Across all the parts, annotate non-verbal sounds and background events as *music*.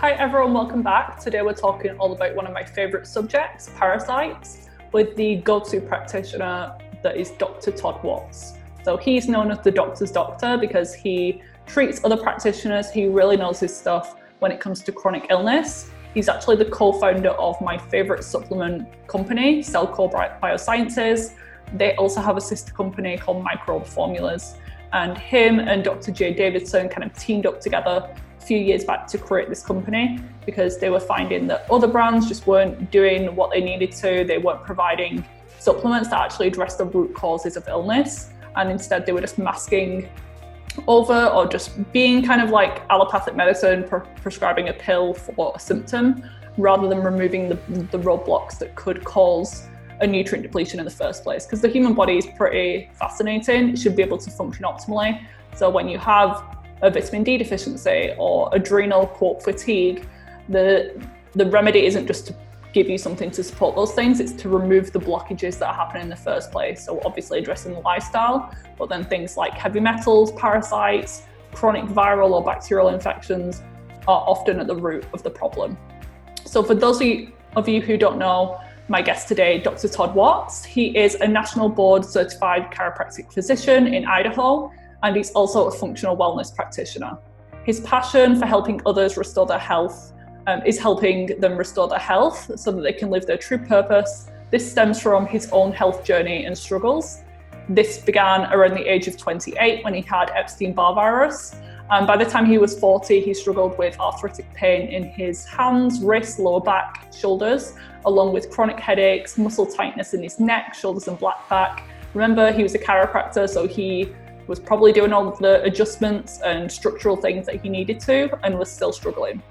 Hi, everyone, welcome back. Today we're talking all about one of my favourite subjects, parasites, with the go to practitioner that is Dr. Todd Watts. So he's known as the doctor's doctor because he treats other practitioners. He really knows his stuff when it comes to chronic illness. He's actually the co founder of my favourite supplement company, Cellcore Biosciences. They also have a sister company called Microbe Formulas. And him and Dr. Jay Davidson kind of teamed up together few years back to create this company because they were finding that other brands just weren't doing what they needed to. They weren't providing supplements that actually address the root causes of illness. And instead, they were just masking over or just being kind of like allopathic medicine, pre- prescribing a pill for a symptom rather than removing the, the roadblocks that could cause a nutrient depletion in the first place. Because the human body is pretty fascinating, it should be able to function optimally. So when you have a vitamin D deficiency or adrenal quote fatigue, the the remedy isn't just to give you something to support those things, it's to remove the blockages that are happening in the first place. So obviously addressing the lifestyle, but then things like heavy metals, parasites, chronic viral or bacterial infections are often at the root of the problem. So for those of you who don't know, my guest today, Dr. Todd Watts, he is a national board certified chiropractic physician in Idaho and he's also a functional wellness practitioner. His passion for helping others restore their health um, is helping them restore their health so that they can live their true purpose. This stems from his own health journey and struggles. This began around the age of 28 when he had Epstein Barr virus. And by the time he was 40, he struggled with arthritic pain in his hands, wrists, lower back, shoulders, along with chronic headaches, muscle tightness in his neck, shoulders, and black back. Remember, he was a chiropractor, so he was probably doing all of the adjustments and structural things that he needed to and was still struggling.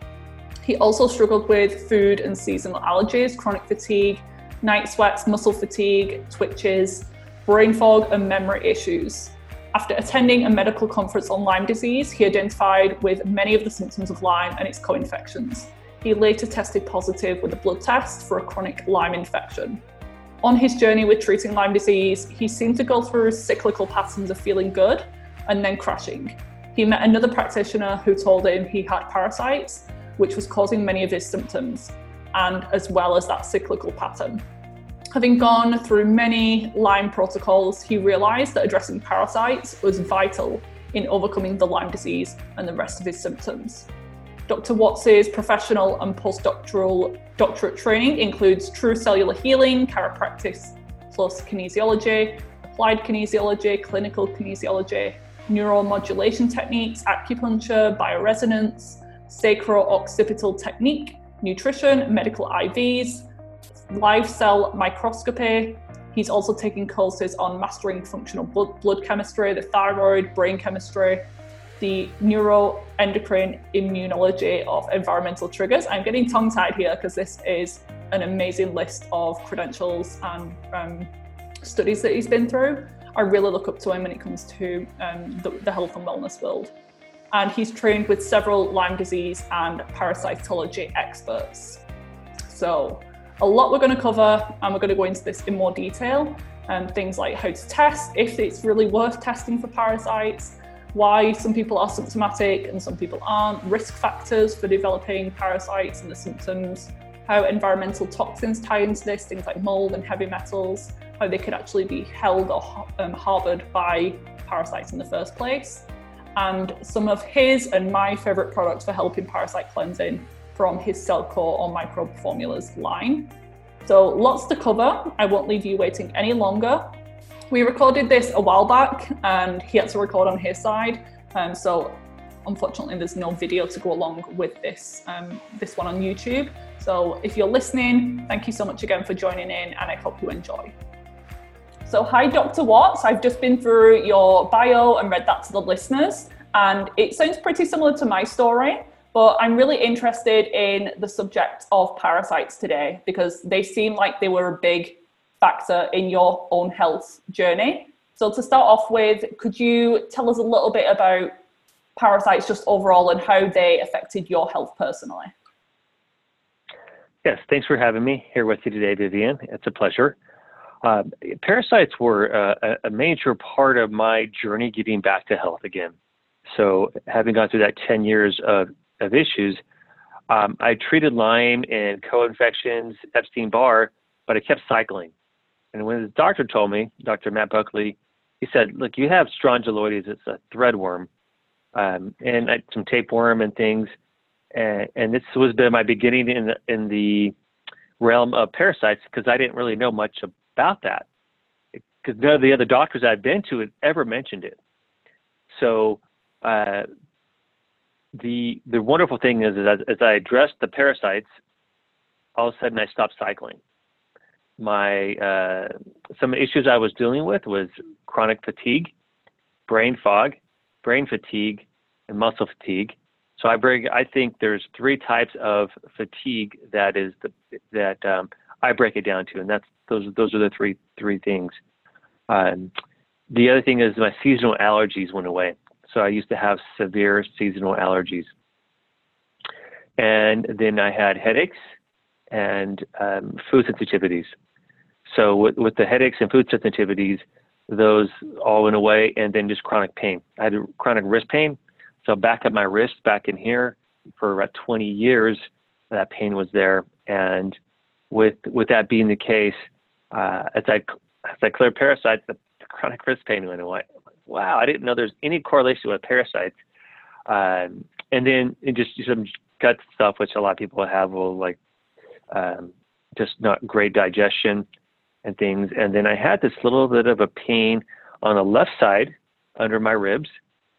He also struggled with food and seasonal allergies, chronic fatigue, night sweats, muscle fatigue, twitches, brain fog, and memory issues. After attending a medical conference on Lyme disease, he identified with many of the symptoms of Lyme and its co infections. He later tested positive with a blood test for a chronic Lyme infection on his journey with treating Lyme disease, he seemed to go through cyclical patterns of feeling good and then crashing. He met another practitioner who told him he had parasites, which was causing many of his symptoms, and as well as that cyclical pattern. Having gone through many Lyme protocols, he realised that addressing parasites was vital in overcoming the Lyme disease and the rest of his symptoms. Dr. Watts's professional and postdoctoral doctorate training includes true cellular healing, chiropractic plus kinesiology, applied kinesiology, clinical kinesiology, neuromodulation techniques, acupuncture, bioresonance, sacro-occipital technique, nutrition, medical IVs, live cell microscopy. He's also taking courses on mastering functional blood, blood chemistry, the thyroid, brain chemistry, the neuroendocrine immunology of environmental triggers. I'm getting tongue tied here because this is an amazing list of credentials and um, studies that he's been through. I really look up to him when it comes to um, the, the health and wellness world. And he's trained with several Lyme disease and parasitology experts. So, a lot we're going to cover, and we're going to go into this in more detail. And um, things like how to test, if it's really worth testing for parasites, why some people are symptomatic and some people aren't, risk factors for developing parasites and the symptoms, how environmental toxins tie into this, things like mold and heavy metals, how they could actually be held or um, harbored by parasites in the first place, and some of his and my favorite products for helping parasite cleansing from his Cellcore or microbe formulas line. So, lots to cover. I won't leave you waiting any longer. We recorded this a while back and he had to record on his side. Um, so, unfortunately, there's no video to go along with this, um, this one on YouTube. So, if you're listening, thank you so much again for joining in and I hope you enjoy. So, hi, Dr. Watts. I've just been through your bio and read that to the listeners, and it sounds pretty similar to my story. But I'm really interested in the subject of parasites today because they seem like they were a big factor in your own health journey. So, to start off with, could you tell us a little bit about parasites just overall and how they affected your health personally? Yes, thanks for having me here with you today, Vivian. It's a pleasure. Uh, parasites were uh, a major part of my journey getting back to health again. So, having gone through that 10 years of of issues. Um, I treated Lyme and co-infections, Epstein Barr, but I kept cycling. And when his doctor told me, Dr. Matt Buckley, he said, "Look, you have strongyloides. It's a threadworm, um, and I, some tapeworm and things." And, and this was been my beginning in the, in the realm of parasites because I didn't really know much about that because none of the other doctors I'd been to had ever mentioned it. So uh, the the wonderful thing is, is as, as I addressed the parasites, all of a sudden I stopped cycling. My uh, some issues I was dealing with was chronic fatigue, brain fog, brain fatigue, and muscle fatigue. So I break. I think there's three types of fatigue that is the that um, I break it down to, and that's those those are the three three things. Um, the other thing is my seasonal allergies went away. So I used to have severe seasonal allergies. And then I had headaches and um, food sensitivities. So with, with the headaches and food sensitivities, those all went away, and then just chronic pain. I had chronic wrist pain. So back at my wrist, back in here, for about 20 years, that pain was there. And with with that being the case, uh, as I as I cleared parasites, the, chronic wrist pain went away wow, I didn't know there's any correlation with parasites. Um, and then just some gut stuff, which a lot of people have, will like um, just not great digestion and things. And then I had this little bit of a pain on the left side under my ribs.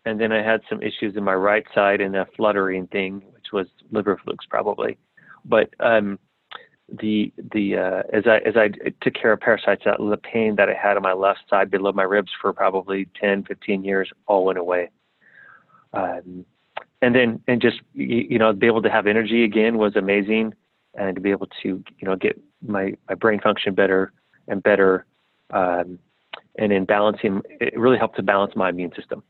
And then I had some issues in my right side and a fluttering thing, which was liver flukes probably. But um, the the uh, as I as I took care of parasites, that the pain that I had on my left side below my ribs for probably 10, 15 years all went away. Um, and then and just you know be able to have energy again was amazing, and to be able to you know get my my brain function better and better, um, and in balancing it really helped to balance my immune system.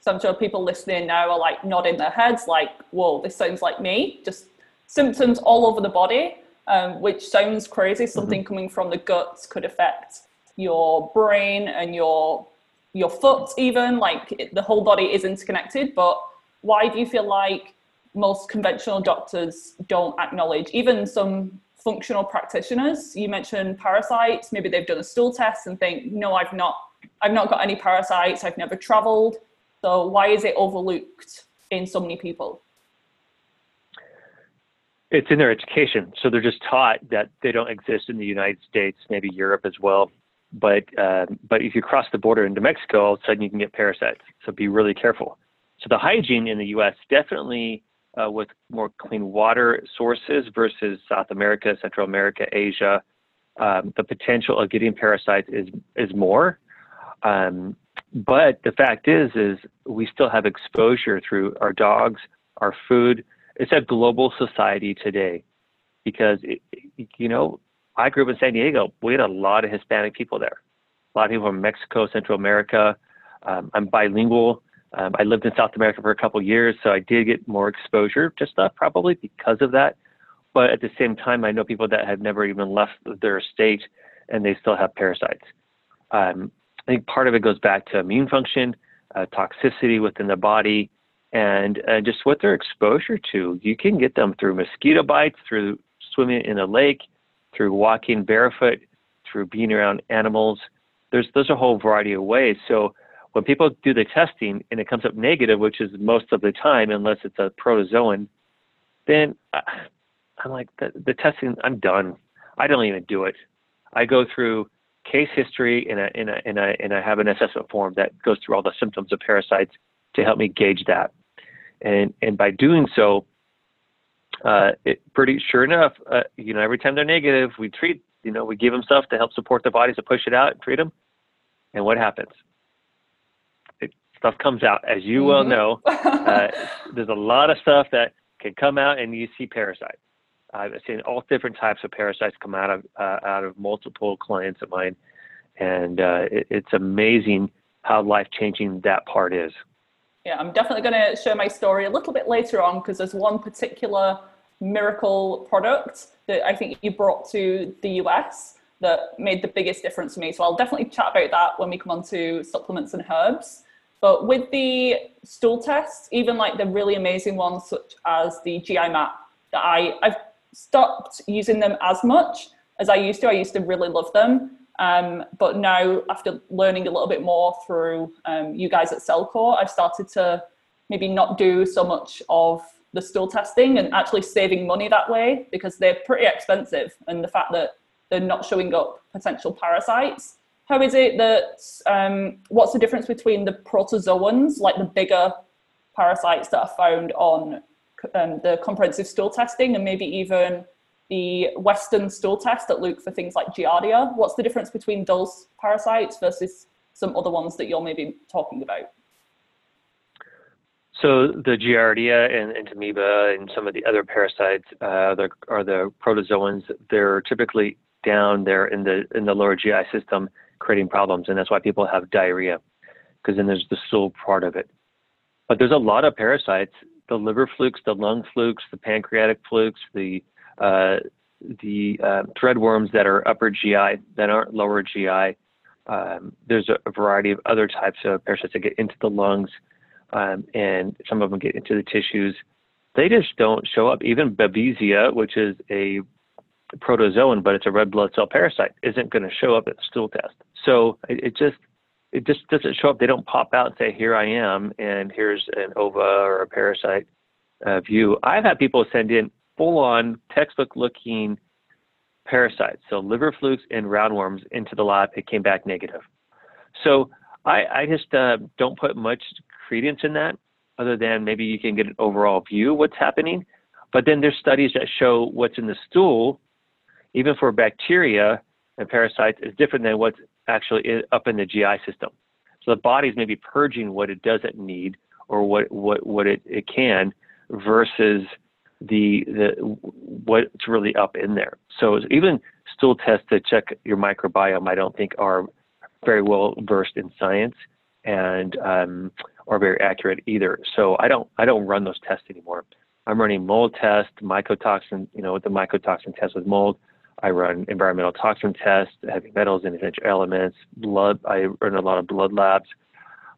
So I'm sure people listening now are like nodding their heads, like, "Whoa, this sounds like me." Just symptoms all over the body um, which sounds crazy. Something mm-hmm. coming from the guts could affect your brain and your your foot, even like it, the whole body is interconnected. But why do you feel like most conventional doctors don't acknowledge, even some functional practitioners? You mentioned parasites. Maybe they've done a stool test and think, no, I've not, I've not got any parasites. I've never traveled. So why is it overlooked in so many people? it's in their education. So they're just taught that they don't exist in the United States, maybe Europe as well. But uh, but if you cross the border into Mexico, all of a sudden you can get parasites. So be really careful. So the hygiene in the U.S. definitely with more clean water sources versus South America, Central America, Asia, um, the potential of getting parasites is is more. Um, but the fact is, is we still have exposure through our dogs, our food, it's a global society today because it, you know I grew up in San Diego. We had a lot of Hispanic people there. A lot of people from Mexico, Central America. Um, I'm bilingual. Um, I lived in South America for a couple years, so I did get more exposure to stuff probably because of that. But at the same time, I know people that have never even left their state and they still have parasites. Um, I think part of it goes back to immune function, uh, toxicity within the body, and uh, just what they're exposure to. You can get them through mosquito bites, through swimming in a lake, through walking barefoot, through being around animals. There's there's a whole variety of ways. So when people do the testing and it comes up negative, which is most of the time, unless it's a protozoan, then uh, I'm like the, the testing. I'm done. I don't even do it. I go through case history and, a, and, a, and, a, and I have an assessment form that goes through all the symptoms of parasites to help me gauge that. And, and by doing so, uh, it pretty sure enough, uh, you know, every time they're negative, we treat, you know, we give them stuff to help support the bodies to push it out and treat them. And what happens? Stuff comes out, as you mm-hmm. well know. *laughs* Uh, there's a lot of stuff that can come out, and you see parasites. I've seen all different types of parasites come out of uh, out of multiple clients of mine, and uh, it, it's amazing how life changing that part is. Yeah, I'm definitely going to share my story a little bit later on because there's one particular miracle product that I think you brought to the US that made the biggest difference to me. So I'll definitely chat about that when we come on to supplements and herbs. But with the stool tests, even like the really amazing ones such as the GI map that I, I've stopped using them as much as I used to. I used to really love them. Um, but now, after learning a little bit more through um, you guys at Cellcore, I've started to maybe not do so much of the stool testing and actually saving money that way because they're pretty expensive. And the fact that they're not showing up potential parasites. How is it that, um, what's the difference between the protozoans, like the bigger parasites that are found on um, the comprehensive stool testing and maybe even the Western stool test that look for things like Giardia. What's the difference between those parasites versus some other ones that you're maybe talking about? So the Giardia and, and Amoeba and some of the other parasites uh, are the protozoans. They're typically down there in the in the lower GI system, creating problems, and that's why people have diarrhea, because then there's the stool part of it. But there's a lot of parasites the liver flukes, the lung flukes, the pancreatic flukes, the uh, the uh, threadworms that are upper GI that aren't lower GI. Um, there's a, variety of other types of parasites that get into the lungs, um, and some of them get into the tissues. They just don't show up. Even Babesia, which is a protozoan, but it's a red blood cell parasite, isn't going to show up at the stool test. So it, it just it just doesn't show up. They don't pop out and say, "Here I am," and here's an ova or a parasite uh, view. I've had people send in full-on textbook-looking parasites, so liver flukes and roundworms, into the lab. It came back negative. So I, I just uh, don't put much credence in that, other than maybe you can get an overall view what's happening. But then there's studies that show what's in the stool, even for bacteria and parasites, is different than what's actually up in the GI system. So the body's maybe purging what it doesn't need or what what what it, it can versus the the what's really up in there. So even stool tests to check your microbiome, I don't think are very well versed in science and um, are very accurate either. So I don't I don't run those tests anymore. I'm running mold test, mycotoxin, you know, with the mycotoxin test with mold. I run environmental toxin tests, heavy metals and essential elements, blood. I run a lot of blood labs,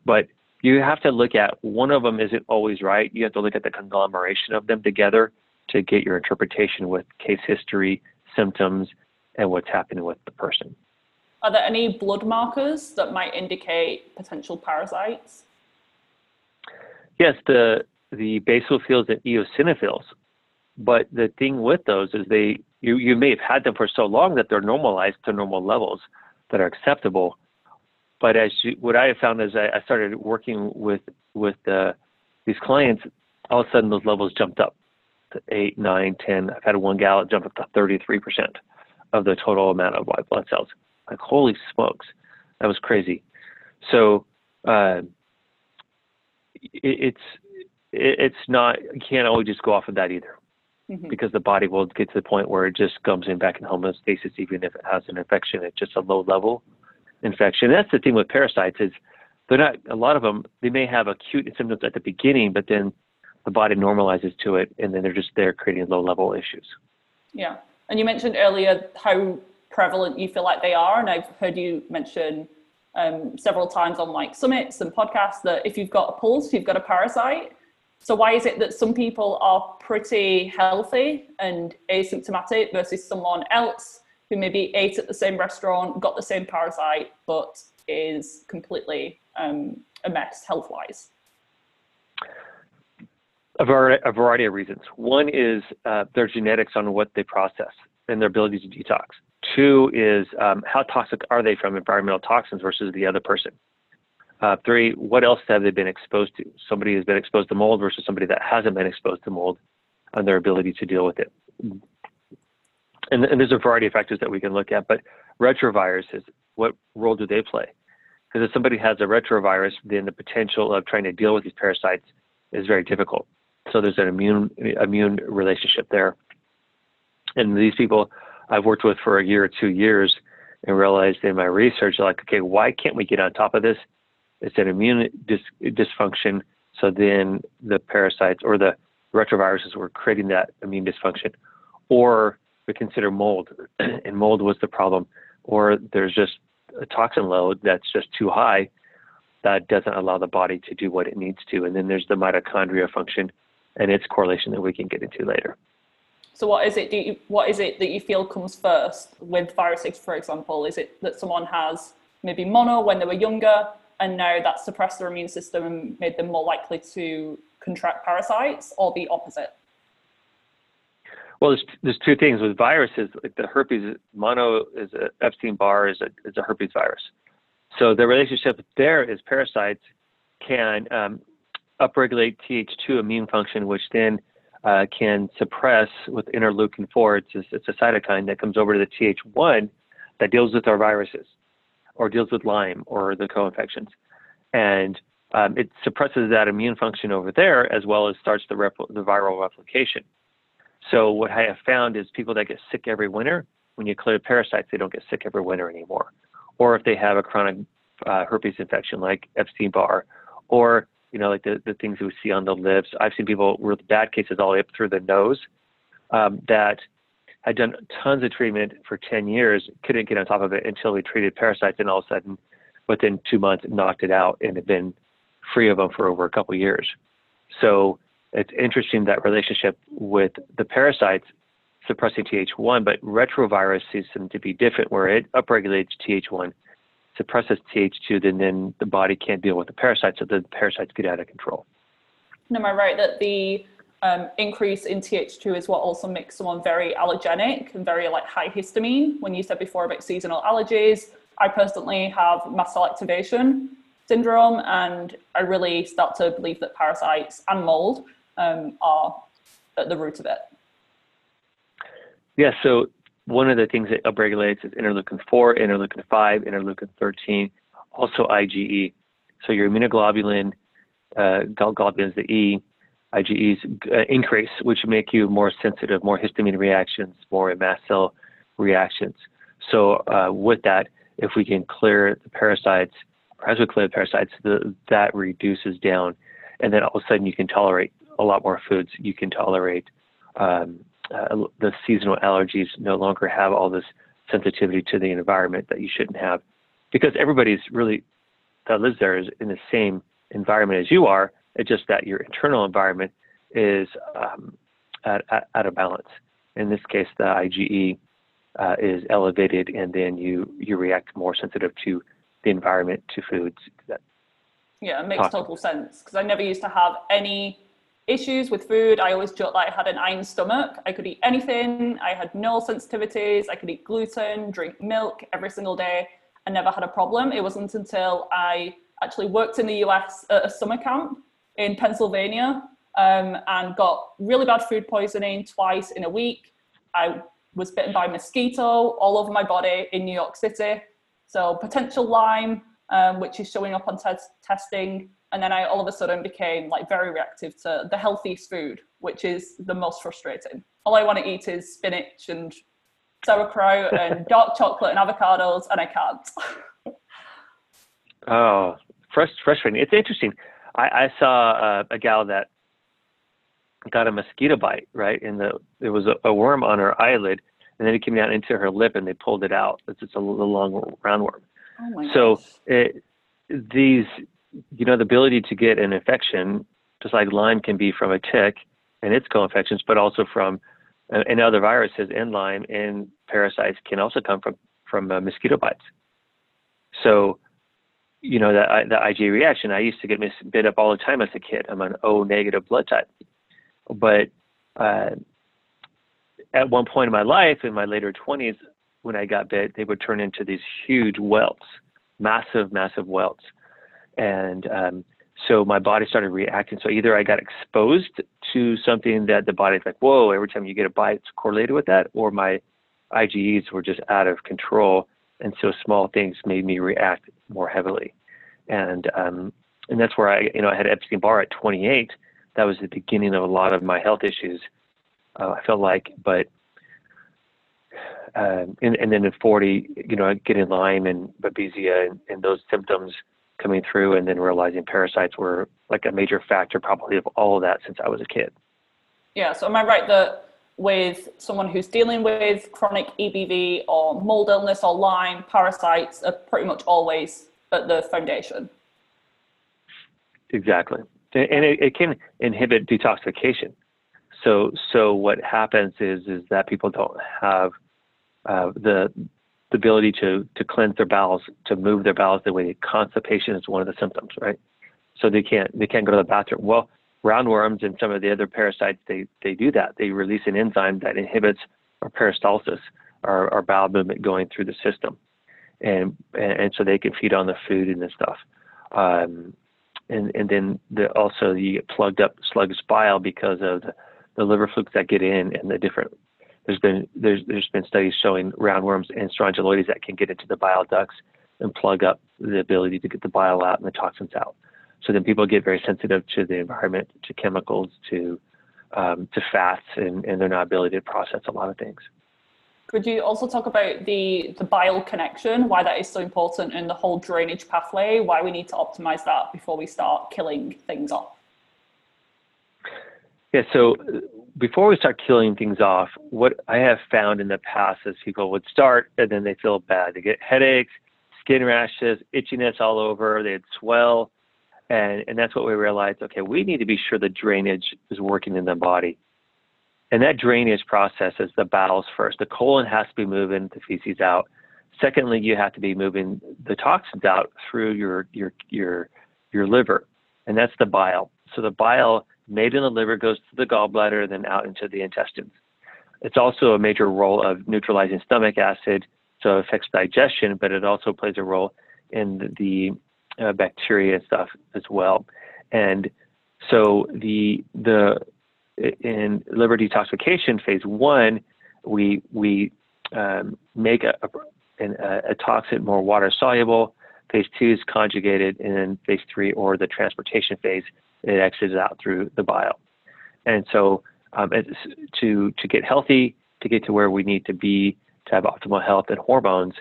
but you have to look at one of them isn't always right. You have to look at the conglomeration of them together to get your interpretation with case history, symptoms, and what's happening with the person. Are there any blood markers that might indicate potential parasites? Yes, the the basophils and eosinophils. But the thing with those is they you, you may have had them for so long that they're normalized to normal levels that are acceptable. But as you, what I have found is I, I started working with with uh, these clients, all of a sudden those levels jumped up to eight, nine, ten. I've had one gal jump up to 33% of the total amount of white blood cells. Like holy smokes, that was crazy. So uh, it, it's it, it's not you can't always just go off of that either mm-hmm. because the body will get to the point where it just comes in back in homeostasis, even if it has an infection. It's just a low level infection. And that's the thing with parasites is they're not a lot of them. They may have acute symptoms at the beginning, but then the body normalizes to it, and then they're just there creating low level issues. Yeah, and you mentioned earlier how prevalent you feel like they are, and I've heard you mention um, several times on like summits and podcasts that if you've got a pulse, you've got a parasite. So why is it that some people are pretty healthy and asymptomatic versus someone else who maybe ate at the same restaurant, got the same parasite, but is completely um, a mess health-wise? A variety, a variety of reasons. One is uh, their genetics on what they process. and their ability to detox. Two is um, how toxic are they from environmental toxins versus the other person. Uh, three, what else have they been exposed to? Somebody who's been exposed to mold versus somebody that hasn't been exposed to mold and their ability to deal with it. And, and there's a variety of factors that we can look at, but retroviruses, what role do they play? Because if somebody has a retrovirus, then the potential of trying to deal with these parasites is very difficult. So there's an immune immune relationship there. And these people I've worked with for a year or two years and realized in my research, like, okay, why can't we get on top of this? It's an immune dis- dysfunction. So then the parasites or the retroviruses were creating that immune dysfunction. Or we consider mold, *clears throat* and mold was the problem. Or there's just a toxin load that's just too high that doesn't allow the body to do what it needs to. And then there's the mitochondria function and its correlation that we can get into later. So what is it? Do you, what is it that you feel comes first with viruses, for example? Is it that someone has maybe mono when they were younger, and now that suppressed their immune system and made them more likely to contract parasites, or the opposite? Well, there's, there's two things with viruses. Like the herpes mono is a Epstein Barr is a is a herpes virus. So the relationship there is parasites can um, upregulate Th2 immune function, which then uh, can suppress with interleukin 4. It's a, it's a cytokine that comes over to the Th1 that deals with our viruses or deals with Lyme or the co-infections. And um, it suppresses that immune function over there as well as starts the, repl- the viral replication. So what I have found is people that get sick every winter, when you clear parasites, they don't get sick every winter anymore. Or if they have a chronic uh, herpes infection like Epstein-Barr, or you know, like the, the things we see on the lips. I've seen people with bad cases all the way up through the nose um, that had done tons of treatment for 10 years, couldn't get on top of it until we treated parasites, and all of a sudden, within two months, knocked it out and had been free of them for over a couple years. So it's interesting that relationship with the parasites suppressing Th1, but retrovirus seems to be different, where it upregulates Th1 suppresses Th2, then, then the body can't deal with the parasites, so the parasites get out of control. And am I right that the um, increase in Th2 is what also makes someone very allergenic and very like high histamine? When you said before about seasonal allergies, I personally have mast cell activation syndrome, and I really start to believe that parasites and mold um, are at the root of it. Yeah, so one of the things that upregulates is interleukin 4, interleukin 5, interleukin 13, also IgE. So your immunoglobulin, uh, the E, IgEs uh, increase, which make you more sensitive, more histamine reactions, more mast cell reactions. So uh, with that, if we can clear the parasites, or as we clear the parasites, the, that reduces down, and then all of a sudden you can tolerate a lot more foods. You can tolerate um, uh, the seasonal allergies no longer have all this sensitivity to the environment that you shouldn't have because everybody's really that lives there is in the same environment as you are it's just that your internal environment is um, at, at, at, a balance in this case the IgE uh, is elevated and then you you react more sensitive to the environment to foods that yeah it makes total sense because I never used to have any issues with food. I always joked that I had an iron stomach. I could eat anything. I had no sensitivities. I could eat gluten, drink milk every single day. I never had a problem. It wasn't until I actually worked in the US at a summer camp in Pennsylvania um, and got really bad food poisoning twice in a week. I was bitten by mosquito all over my body in New York City. So potential Lyme, um, which is showing up on testing and then I all of a sudden became like very reactive to the healthiest food, which is the most frustrating. All I want to eat is spinach and sauerkraut *laughs* and dark chocolate and avocados, and I can't. *laughs* oh, frustrating! It's interesting. I, I saw uh, a gal that got a mosquito bite, right? And the there was a, a, worm on her eyelid, and then it came down into her lip, and they pulled it out. It's just a little long roundworm. Oh so it, these you know, the ability to get an infection, just like Lyme can be from a tick and its co-infections, but also from uh, and other viruses and Lyme and parasites can also come from from uh, mosquito bites. So, you know, the IgE reaction, I used to get bit up all the time as a kid. I'm an O negative blood type, but uh, at one point in my life, in my later 20s, when I got bit, they would turn into these huge welts, massive, massive welts. And um, so my body started reacting. So either I got exposed to something that the body's like, whoa, every time you get a bite, it's correlated with that, or my IgEs were just out of control. And so small things made me react more heavily. And um, and that's where I, you know, I had Epstein Barr at 28. That was the beginning of a lot of my health issues. Uh, I felt like, but um, and, and then at 40, you know, getting Lyme and Babesia and, and those symptoms coming through, and then realizing parasites were like a major factor, probably of all of that since I was a kid. Yeah. So am I right that with someone who's dealing with chronic EBV or mold illness or Lyme, parasites are pretty much always at the foundation? Exactly, and it, it can inhibit detoxification. So, so what happens is is that people don't have uh, the the ability to to cleanse their bowels, to move their bowels the way constipation is one of the symptoms, right? So they can't they can't go to the bathroom. Well, roundworms and some of the other parasites they they do that. They release an enzyme that inhibits our peristalsis, our, our bowel movement going through the system, and and so they can feed on the food and the stuff. Um, and and then the, also you get plugged up sluggish bile because of the, the liver flukes that get in and the different there's been there's there's been studies showing roundworms and strongyloides that can get into the bile ducts and plug up the ability to get the bile out and the toxins out. So then people get very sensitive to the environment, to chemicals, to um, to fats, and, and their not ability to process a lot of things. Could you also talk about the, the bile connection, why that is so important and the whole drainage pathway, why we need to optimize that before we start killing things off? Yeah, so before we start killing things off, what I have found in the past is people would start and then they feel bad. They get headaches, skin rashes, itchiness all over, they'd swell. And, and that's what we realized okay, we need to be sure the drainage is working in the body. And that drainage process is the bowels first. The colon has to be moving the feces out. Secondly, you have to be moving the toxins out through your your your your liver, and that's the bile. So the bile made in the liver goes to the gallbladder, and then out into the intestines. It's also a major role of neutralizing stomach acid, so it affects digestion, but it also plays a role in the uh, bacteria and stuff as well. And so the the in liver detoxification phase one, we we um, make a, a, a, toxin more water soluble. Phase two is conjugated, and then phase three, or the transportation phase, it exits out through the bile. And so, um, to to get healthy, to get to where we need to be, to have optimal health and hormones,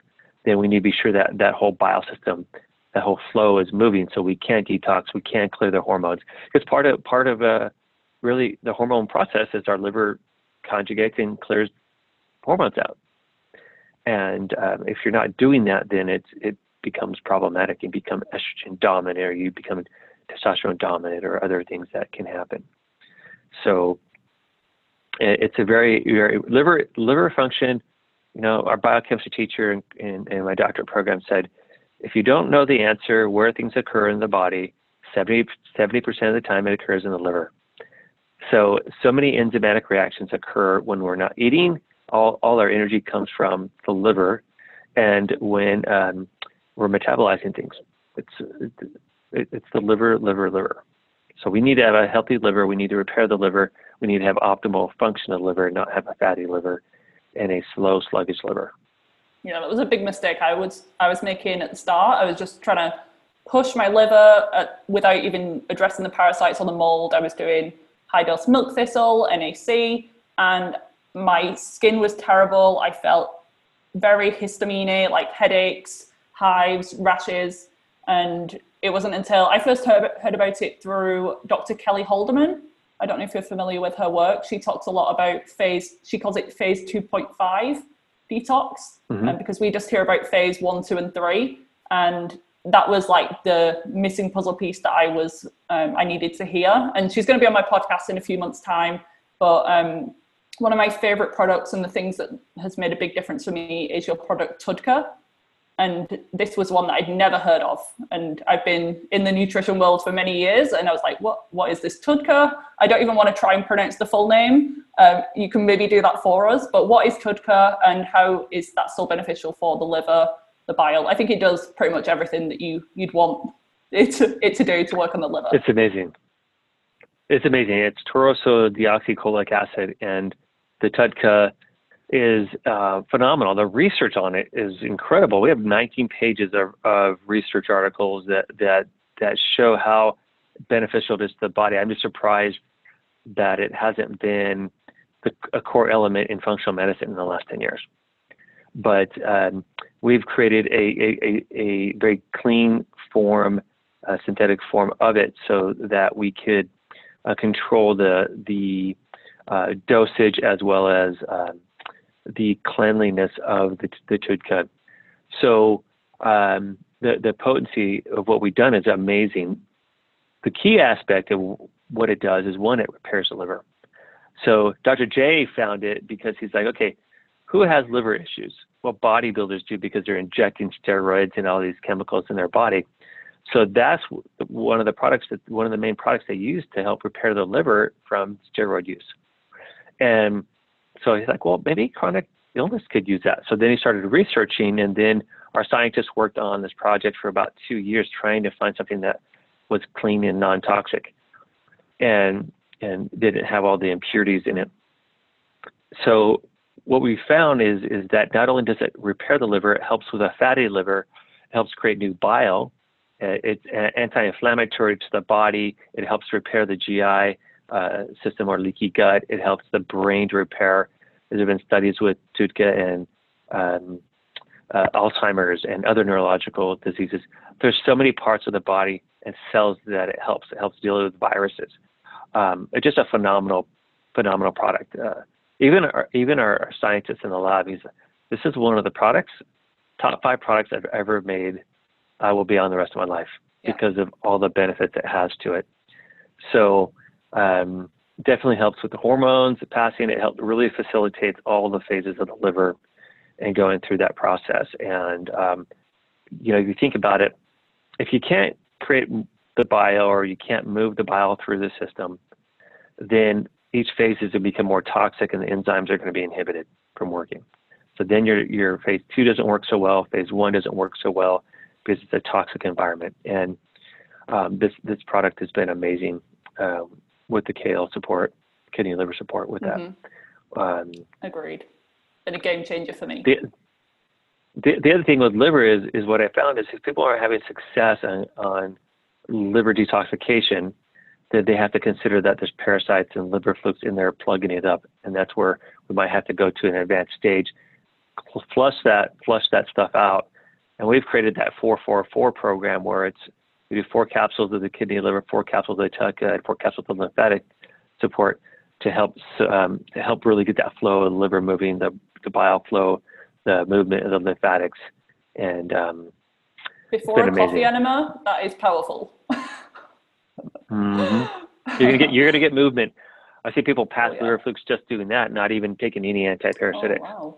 then we need to be sure that that whole bile system, that whole flow is moving, so we can't detox, we can't clear the hormones. Because part of part of uh, really the hormone process is our liver conjugates and clears hormones out. And um, if you're not doing that, then it it becomes problematic and become estrogen dominant, or you become testosterone dominant, or other things that can happen. So it's a very, very liver liver function. You know, our biochemistry teacher in, in, in my doctorate program said, if you don't know the answer where things occur in the body, 70 percent of the time it occurs in the liver. So, so many enzymatic reactions occur when we're not eating. All, all our energy comes from the liver, and when um, we're metabolizing things, it's it's the liver, liver, liver. So we need to have a healthy liver. We need to repair the liver. We need to have optimal function of the liver, not have a fatty liver and a slow, sluggish liver. Yeah, that was a big mistake I was I was making at the start. I was just trying to push my liver at, without even addressing the parasites or the mold. I was doing high dose milk thistle, NAC, and my skin was terrible. I felt very histamine, like headaches, hives, rashes, and it wasn't until I first heard, heard about it through Dr. Kelly Halderman. I don't know if you're familiar with her work. She talks a lot about phase, she calls it phase 2.5 detox, mm-hmm. um, because we just hear about phase one, two, and three. And that was like the missing puzzle piece that I was um, I needed to hear. And she's going to be on my podcast in a few months' time. But um, one of my favorite products and the things that has made a big difference for me is your product TUDCA. And this was one that I'd never heard of. And I've been in the nutrition world for many years, and I was like, "What? What is this TUDCA?" I don't even want to try and pronounce the full name. Um, you can maybe do that for us. But what is TUDCA, and how is that so beneficial for the liver, the bile? I think it does pretty much everything that you you'd want *laughs* it to, it to do to work on the liver. It's amazing. It's amazing. It's tauroursodeoxycholic acid, and the TUDCA is uh, phenomenal. The research on it is incredible. We have 19 pages of, of research articles that that that show how beneficial it is to the body. I'm just surprised that it hasn't been the, a core element in functional medicine in the last 10 years. But um, we've created a, a, a, very clean form, a synthetic form of it, so that we could uh, control the the uh, dosage as well as um, the cleanliness of the, the TUDCA. So um, the, the potency of what we've done is amazing. The key aspect of what it does is one, it repairs the liver. So Dr. Jay found it because he's like, okay, who has liver issues? Well, bodybuilders do because they're injecting steroids and all these chemicals in their body. So that's one of the products that one of the main products they use to help repair the liver from steroid use. And so he's like, well, maybe chronic illness could use that. So then he started researching, and then our scientists worked on this project for about two years, trying to find something that was clean and non-toxic, and and didn't have all the impurities in it. So what we found is is that not only does it repair the liver, it helps with a fatty liver, helps create new bile. Uh, it's anti-inflammatory to the body. It helps repair the GI uh, system or leaky gut. It helps the brain to repair. There have been studies with TUDCA and um, uh, Alzheimer's and other neurological diseases. There's so many parts of the body and cells that it helps. It helps deal with viruses. Um, it's just a phenomenal, phenomenal product. Uh, even our, even our, our scientists in the lab, he's, this is one of the products, top five products I've ever made. I will be on the rest of my life yeah. because of all the benefits it has to it. So um, definitely helps with the hormones, the passing. It helps really facilitates all the phases of the liver and going through that process. And um, you know, if you think about it, if you can't create the bile or you can't move the bile through the system, then each phase is going to become more toxic and the enzymes are going to be inhibited from working. So then your your phase two doesn't work so well, phase one doesn't work so well because it's a toxic environment. And um, this this product has been amazing. Um, with the KL support, kidney liver support with that. Mm-hmm. Um, Agreed. And a game changer for me. The, the, the, other thing with liver is is what I found is if people are having success on, on liver detoxification, that they have to consider that there's parasites and liver flukes in there plugging it up, and that's where we might have to go to an advanced stage, flush that flush that stuff out, and we've created that 444 program where it's we do four capsules of the kidney liver, four capsules of the TUDCA, and four capsules of lymphatic support to help um, to help really get that flow of the liver moving, the, the bile flow, the movement of the lymphatics, and um, before a coffee enema, that is powerful. mm-hmm. *laughs* You're gonna get you're gonna get movement. I see people pass oh, yeah. liver flukes just doing that, not even taking any antiparasitic. Oh, wow.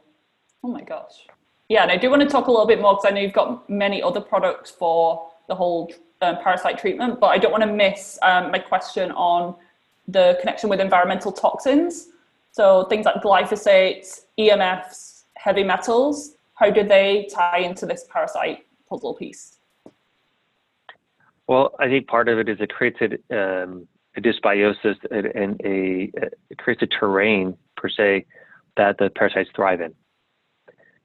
Oh my gosh. Yeah, and I do want to talk a little bit more because I know you've got many other products for the whole um, parasite treatment, but I don't want to miss um, my question on the connection with environmental toxins. So things like glyphosates, EMFs, heavy metals, how do they tie into this parasite puzzle piece? Well, I think part of it is it creates a, um, a dysbiosis and a, it creates a terrain per se that the parasites thrive in.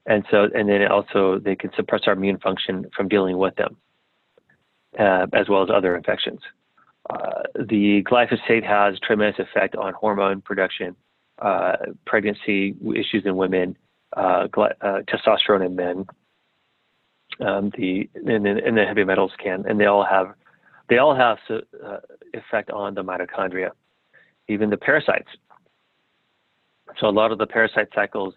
And so, and then also they can suppress our immune function from dealing with them uh, as well as other infections. Uh, the glyphosate has tremendous effect on hormone production, uh, pregnancy issues in women, uh, uh, testosterone in men. Um, the and, and the heavy metals can, and they all have they all have uh, effect on the mitochondria, even the parasites. So a lot of the parasite cycles,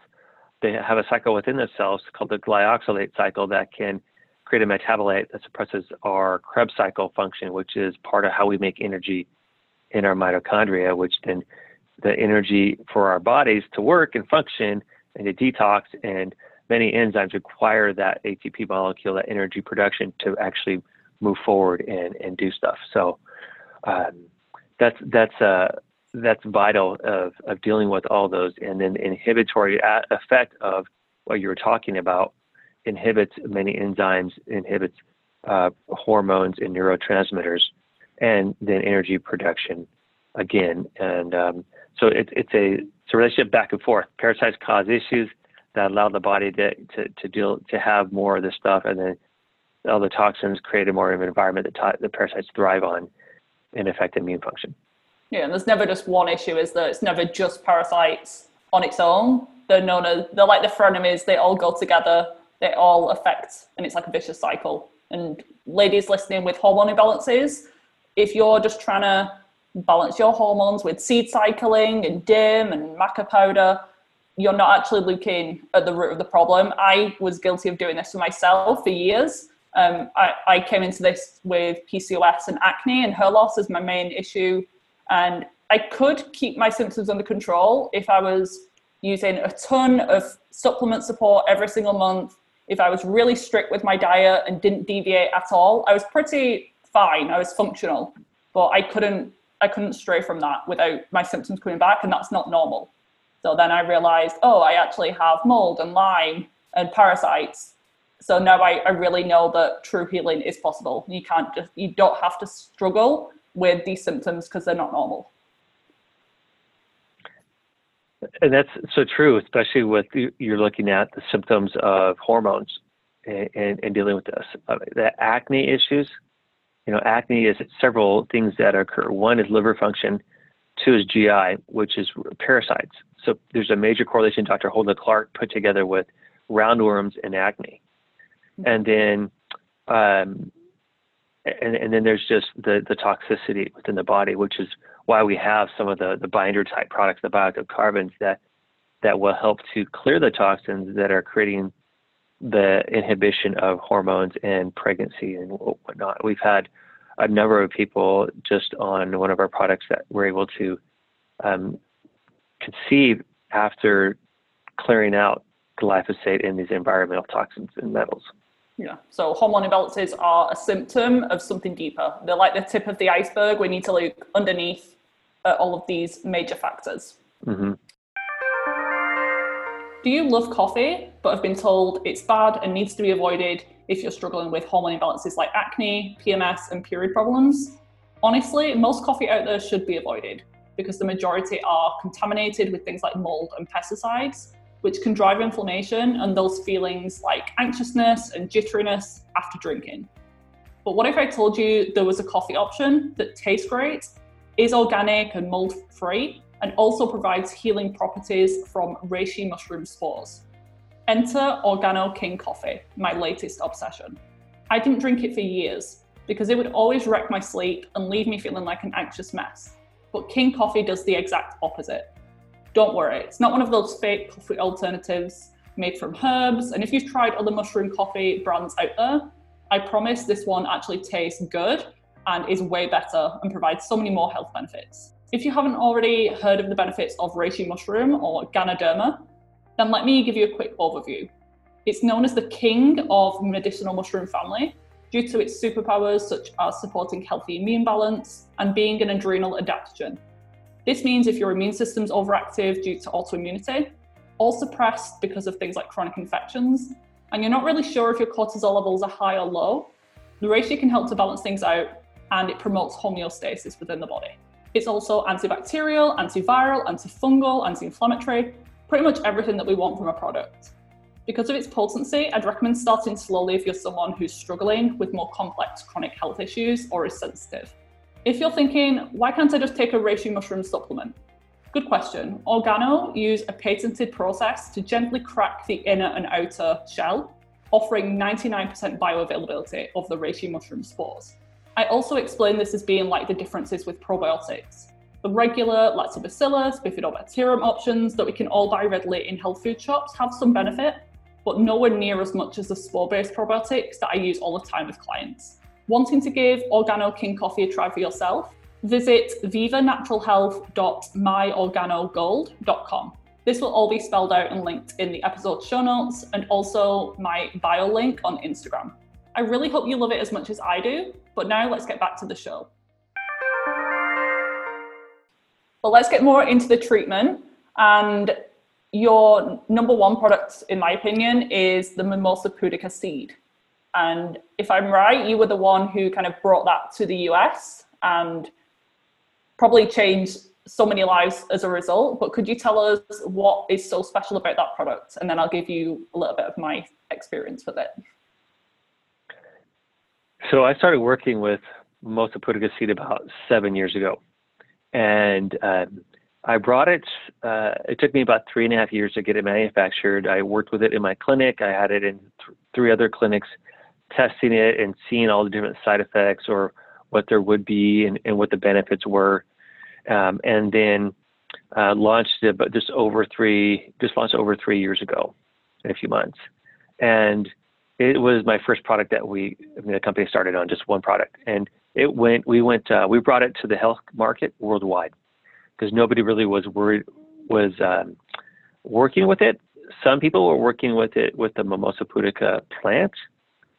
they have a cycle within themselves called the glyoxylate cycle that can create a metabolite that suppresses our Krebs cycle function, which is part of how we make energy in our mitochondria, which then the energy for our bodies to work and function and to detox and many enzymes require that ATP molecule, that energy production, to actually move forward and, and do stuff. So um, that's that's uh, that's vital of, of dealing with all those, and then the inhibitory effect of what you were talking about inhibits many enzymes, inhibits uh, hormones and neurotransmitters, and then energy production again. And um, so it, it's a it's a relationship back and forth. Parasites cause issues that allow the body to, to, to deal to have more of this stuff, and then all the toxins create a more of an environment that the parasites thrive on and affect immune function. Yeah, and there's never just one issue, is there? It's never just parasites on its own. They're known as they're like the frenemies. They all go together. They all affects and it's like a vicious cycle. And ladies listening with hormone imbalances, if you're just trying to balance your hormones with seed cycling and DIM and maca powder, you're not actually looking at the root of the problem. I was guilty of doing this for myself for years. Um, I, I, came into this with PCOS and acne and hair loss is my main issue. And I could keep my symptoms under control if I was using a ton of supplement support every single month. If I was really strict with my diet and didn't deviate at all, I was pretty fine. I was functional, but I couldn't I couldn't stray from that without my symptoms coming back, and that's not normal. So then I realized, oh, I actually have mold and Lyme and parasites. So now I, I really know that true healing is possible. You can't just, you don't have to struggle with these symptoms because they're not normal. And that's so true, especially with you're looking at the symptoms of hormones and, and, and dealing with this. Uh, the acne issues, you know, acne is several things that occur. One is liver function, two is GI, which is parasites. So there's a major correlation Dr. Hulda Clark put together with roundworms and acne. Mm-hmm. And then um, and, and then there's just the, the toxicity within the body, which is why we have some of the, the binder type products, the bioactive carbons that that will help to clear the toxins that are creating the inhibition of hormones and pregnancy and whatnot. We've had a number of people just on one of our products that were able to um, conceive after clearing out glyphosate and these environmental toxins and metals. Yeah. So hormone imbalances are a symptom of something deeper. They're like the tip of the iceberg. We need to look underneath at all of these major factors. Mm-hmm. Do you love coffee but have been told it's bad and needs to be avoided if you're struggling with hormone imbalances like acne, PMS, and period problems? Honestly, most coffee out there should be avoided because the majority are contaminated with things like mold and pesticides, which can drive inflammation and those feelings like anxiousness and jitteriness after drinking. But what if I told you there was a coffee option that tastes great, is organic and mold free, and also provides healing properties from reishi mushroom spores? Enter Organo King Coffee, my latest obsession. I didn't drink it for years because it would always wreck my sleep and leave me feeling like an anxious mess. But King Coffee does the exact opposite. Don't worry, it's not one of those fake coffee alternatives made from herbs. And if you've tried other mushroom coffee brands out there, I promise this one actually tastes good and is way better and provides so many more health benefits. If you haven't already heard of the benefits of reishi mushroom or Ganoderma, then let me give you a quick overview. It's known as the king of medicinal mushroom family due to its superpowers such as supporting healthy immune balance and being an adrenal adaptogen. This means if your immune system's overactive due to autoimmunity, or suppressed because of things like chronic infections, and you're not really sure if your cortisol levels are high or low, the reishi can help to balance things out and it promotes homeostasis within the body. It's also antibacterial, antiviral, antifungal, anti inflammatory, pretty much everything that we want from a product. Because of its potency, I'd recommend starting slowly if you're someone who's struggling with more complex chronic health issues or is sensitive. If you're thinking, why can't I just take a reishi mushroom supplement? Good question. Organo use a patented process to gently crack the inner and outer shell, offering 99% bioavailability of the reishi mushroom spores. I also explain this as being like the differences with probiotics. The regular lactobacillus, bifidobacterium options that we can all buy readily in health food shops have some benefit, but nowhere near as much as the spore based probiotics that I use all the time with clients. Wanting to give Organo King Coffee a try for yourself? Visit vivanaturalhealth.myorganogold.com. This will all be spelled out and linked in the episode show notes and also my bio link on Instagram. I really hope you love it as much as I do, but now let's get back to the show. But let's get more into the treatment. And your number one product, in my opinion, is the Mimosa pudica seed. And if I'm right, you were the one who kind of brought that to the US and probably changed so many lives as a result. But could you tell us what is so special about that product? And then I'll give you a little bit of my experience with it. So I started working with Mimosa pudica seed about seven years ago. And um, I brought it, uh, it took me about three and a half years to get it manufactured. I worked with it in my clinic. I had it in th- three other clinics testing it and seeing all the different side effects or what there would be and, and what the benefits were. Um, and then uh, launched it, but just over three, just launched over three years ago in a few months. And it was my first product that we, I mean, the company started on just one product. And it went, we went, uh, we brought it to the health market worldwide because nobody really was worried, was um, working with it. Some people were working with it with the Mimosa pudica plant,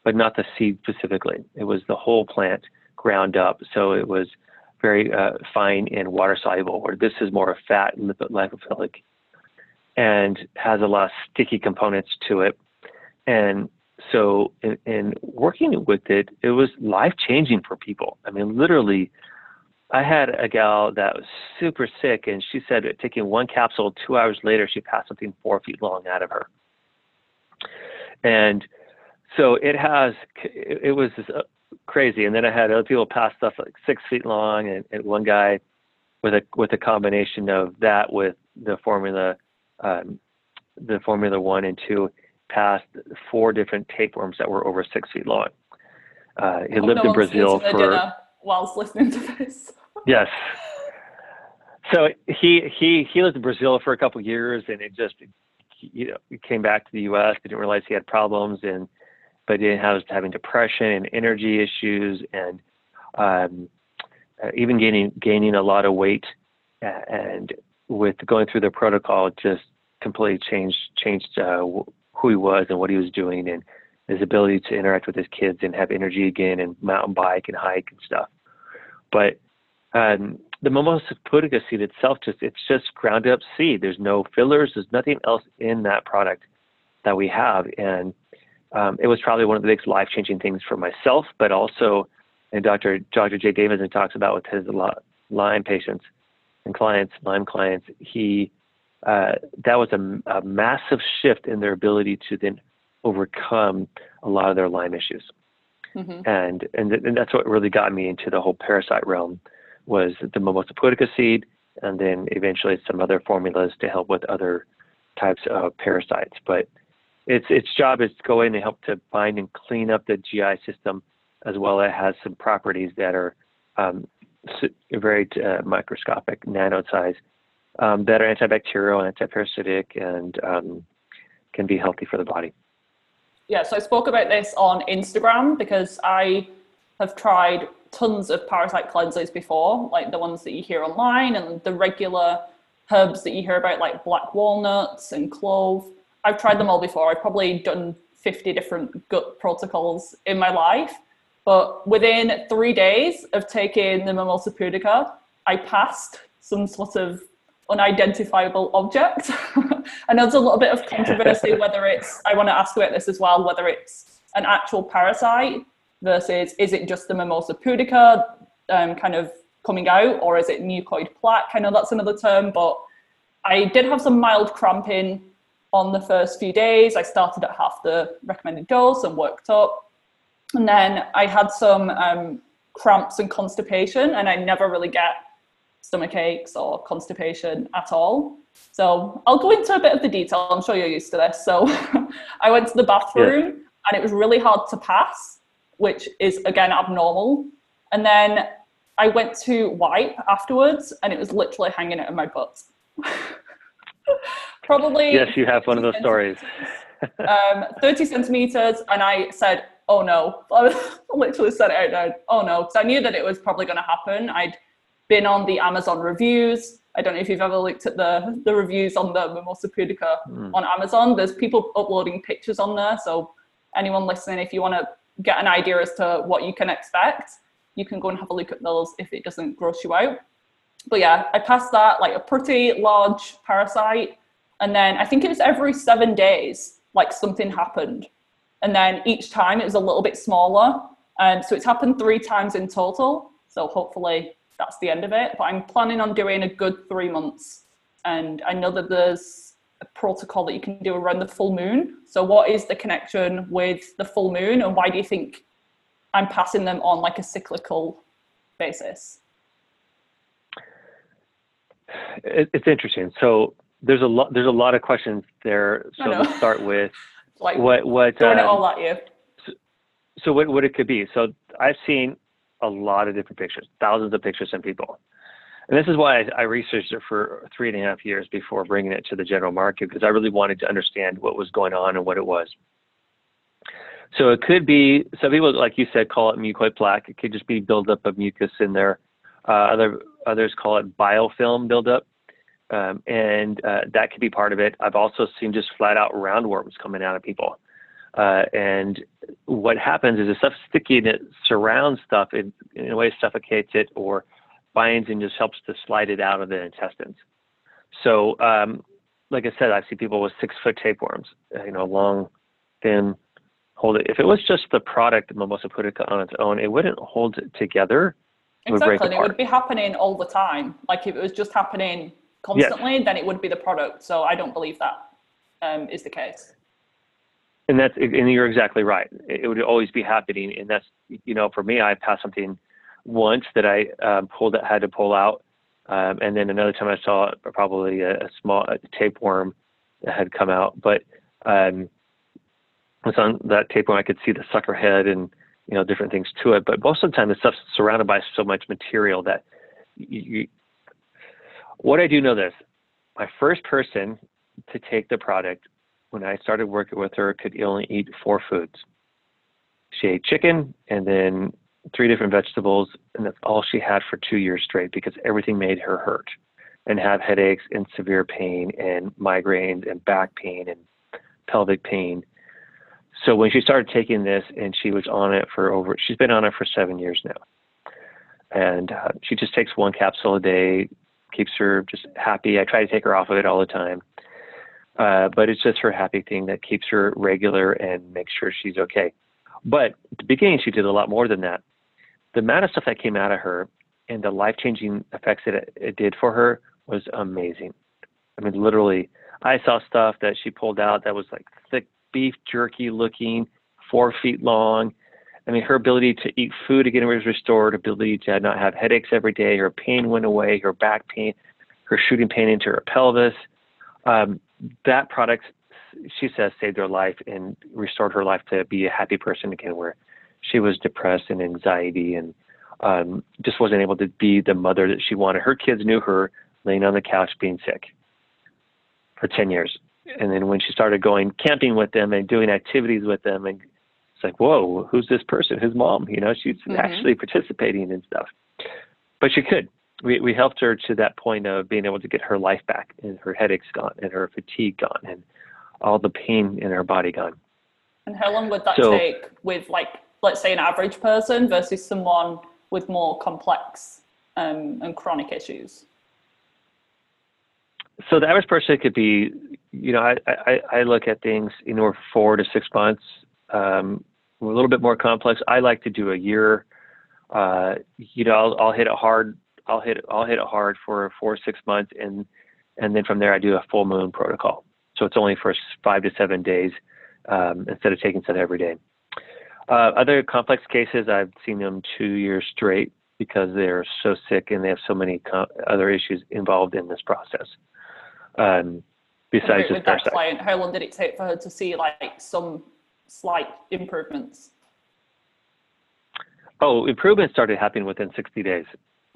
but not the seed specifically. It was the whole plant ground up. So it was very uh, fine and water soluble, where this is more a fat lipid lipophilic and has a lot of sticky components to it. And so in, in working with it, it was life changing for people. I mean, literally, I had a gal that was super sick, and she said that taking one capsule, two hours later, she passed something four feet long out of her. And so it has, it was uh, crazy. And then I had other people pass stuff like six feet long, and, and one guy with a with a combination of that with the formula, um, the formula one and two, passed four different tapeworms that were over six feet long. Uh, he lived no in Brazil for whilst listening to this. *laughs* yes. So he he he lived in Brazil for a couple of years, and it just you know he came back to the U.S. He Didn't realize he had problems, and but he was having depression and energy issues, and um, uh, even gaining gaining a lot of weight, and with going through the protocol, just completely changed changed uh, who he was and what he was doing, and his ability to interact with his kids and have energy again, and mountain bike and hike and stuff. But um, the mimosa pudica seed itself, just it's just ground up seed. There's no fillers. There's nothing else in that product that we have, and um, it was probably one of the biggest life changing things for myself, but also, and Dr. Dr. Jay Davidson talks about with his Lyme patients and clients, Lyme clients. He uh, that was a, a massive shift in their ability to then overcome a lot of their Lyme issues. Mm-hmm. And, and and that's what really got me into the whole parasite realm was the mimosa pudica seed, and then eventually some other formulas to help with other types of parasites. But its its job is to go in and help to bind and clean up the GI system, as well as it has some properties that are um, very uh, microscopic, nano size, um, that are antibacterial, and antiparasitic, and um, can be healthy for the body yeah, so I spoke about this on Instagram because I have tried tons of parasite cleansers before, like the ones that you hear online and the regular herbs that you hear about, like black walnuts and clove. I've tried them all before. I've probably done 50 different gut protocols in my life. But within three days of taking the Mimosa pudica, I passed some sort of unidentifiable object. *laughs* and there's a little bit of controversy *laughs* whether it's, I want to ask about this as well, whether it's an actual parasite versus is it just the mimosa pudica um, kind of coming out or is it mucoid plaque? I know that's another term, but I did have some mild cramping on the first few days. I started at half the recommended dose and worked up. And then I had some um, cramps and constipation, and I never really get stomach aches or constipation at all. So I'll go into a bit of the detail. I'm sure you're used to this. So *laughs* I went to the bathroom yeah. and it was really hard to pass, which is again abnormal. And then I went to wipe afterwards and it was literally hanging out of my butt. *laughs* Probably. Yes, you have one of those stories. um, 30 centimeters. And I said, oh no. *laughs* I literally said it out loud. Oh no. Because I knew that it was probably going to happen. I'd been on the Amazon reviews I don't know if you've ever looked at the the reviews on the Mimosa Pudica mm. on Amazon. There's people uploading pictures on there, so anyone listening, if you want to get an idea as to what you can expect, you can go and have a look at those if it doesn't gross you out. But yeah, I passed that like a pretty large parasite, and then I think it was every seven days, like something happened, and then each time it was a little bit smaller. And so it's happened three times in total. So hopefully that's the end of it. But I'm planning on doing a good three months. And I know that there's a protocol that you can do around the full moon. So, what is the connection with the full moon, and why do you think I'm passing them on like a cyclical basis? It's interesting. So there's a lot. There's a lot of questions there. So let's start with *laughs* like what what throwing um, it all at you. So, so what what it could be. So I've seen a lot of different pictures, thousands of pictures from people. And this is why I, I, researched it for three and a half years before bringing it to the general market because I really wanted to understand what was going on and what it was. So it could be some people, like you said, call it mucoid plaque. It could just be buildup of mucus in there. Uh, other others call it biofilm buildup, um, and uh, that could be part of it. I've also seen just flat out roundworms coming out of people. Uh, and what happens is the stuff sticky and it surrounds stuff, it, in a way suffocates it or binds and just helps to slide it out of the intestines. So, um, like I said, I see people with six foot tapeworms, uh, you know, long, thin, hold it. If it was just the product, Mimosa pudica on its own, it wouldn't hold it together. It exactly. Would it would be happening all the time. Like if it was just happening constantly, yes. then it would be the product. So I don't believe that um, is the case and that's and you're exactly right. It would always be happening, and that's you know for me, I passed something once that I um, pulled that had to pull out, um, and then another time I saw probably a, a small a tapeworm that had come out, but um, was on that tapeworm I could see the sucker head and you know different things to it. But most of the time, the stuff's surrounded by so much material that you what I do know this, my first person to take the product when I started working with her, could only eat four foods. She ate chicken and then three different vegetables, and that's all she had for two years straight because everything made her hurt and have headaches and severe pain and migraines and back pain and pelvic pain. So when she started taking this and she was on it for over, she's been on it for seven years now. And uh, she just takes one capsule a day, keeps her just happy. I try to take her off of it all the time. Uh, but it's just her happy thing that keeps her regular and makes sure she's okay. But at the beginning, she did a lot more than that. The amount of stuff that came out of her and the life changing effects that it, it did for her was amazing. I mean, literally, I saw stuff that she pulled out that was like thick beef jerky looking, four feet long. I mean, her ability to eat food again was restored, ability to not have headaches every day, her pain went away, her back pain, her shooting pain into her pelvis. Um, that product, she says, saved her life and restored her life to be a happy person again, where she was depressed and anxiety and um, just wasn't able to be the mother that she wanted. Her kids knew her laying on the couch being sick for 10 years. And then when she started going camping with them and doing activities with them, and it's like, whoa, who's this person? His mom, you know, she's mm-hmm. actually participating in stuff. But she could we, we helped her to that point of being able to get her life back and her headaches gone and her fatigue gone and all the pain in her body gone. And how long would that so, take with like let's say an average person versus someone with more complex um, and chronic issues? So the average person could be, you know, I, I, I look at things in know, four to six months. Um, a little bit more complex. I like to do a year. Uh, you know, I'll, I'll hit it hard I'll hit I'll hit it hard for four six months, and and then from there I do a full moon protocol. So it's only for five to seven days um, instead of taking some every day. Uh, other complex cases, I've seen them two years straight because they're so sick and they have so many com- other issues involved in this process. Um, besides with that client, how long did it take for her to see like some slight improvements? Oh, improvements started happening within 60 days.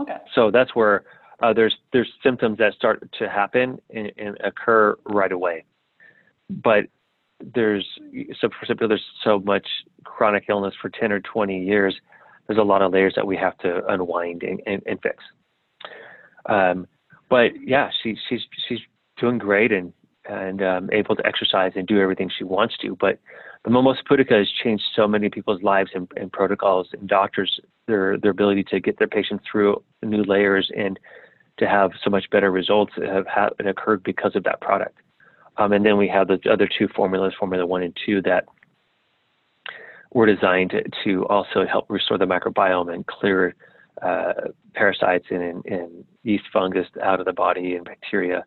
Okay. So that's where uh, there's there's symptoms that start to happen and, and occur right away, but there's so there's so much chronic illness for 10 or 20 years. There's a lot of layers that we have to unwind and, and, and fix. Um, but yeah, she, she's she's doing great and and um, able to exercise and do everything she wants to. But the Mimosa pudica has changed so many people's lives and, and protocols and doctors their their ability to get their patients through new layers and to have so much better results have, have occurred because of that product. Um, and then we have the other two formulas, Formula One and Two, that were designed to also help restore the microbiome and clear uh, parasites and, and, yeast fungus out of the body and bacteria.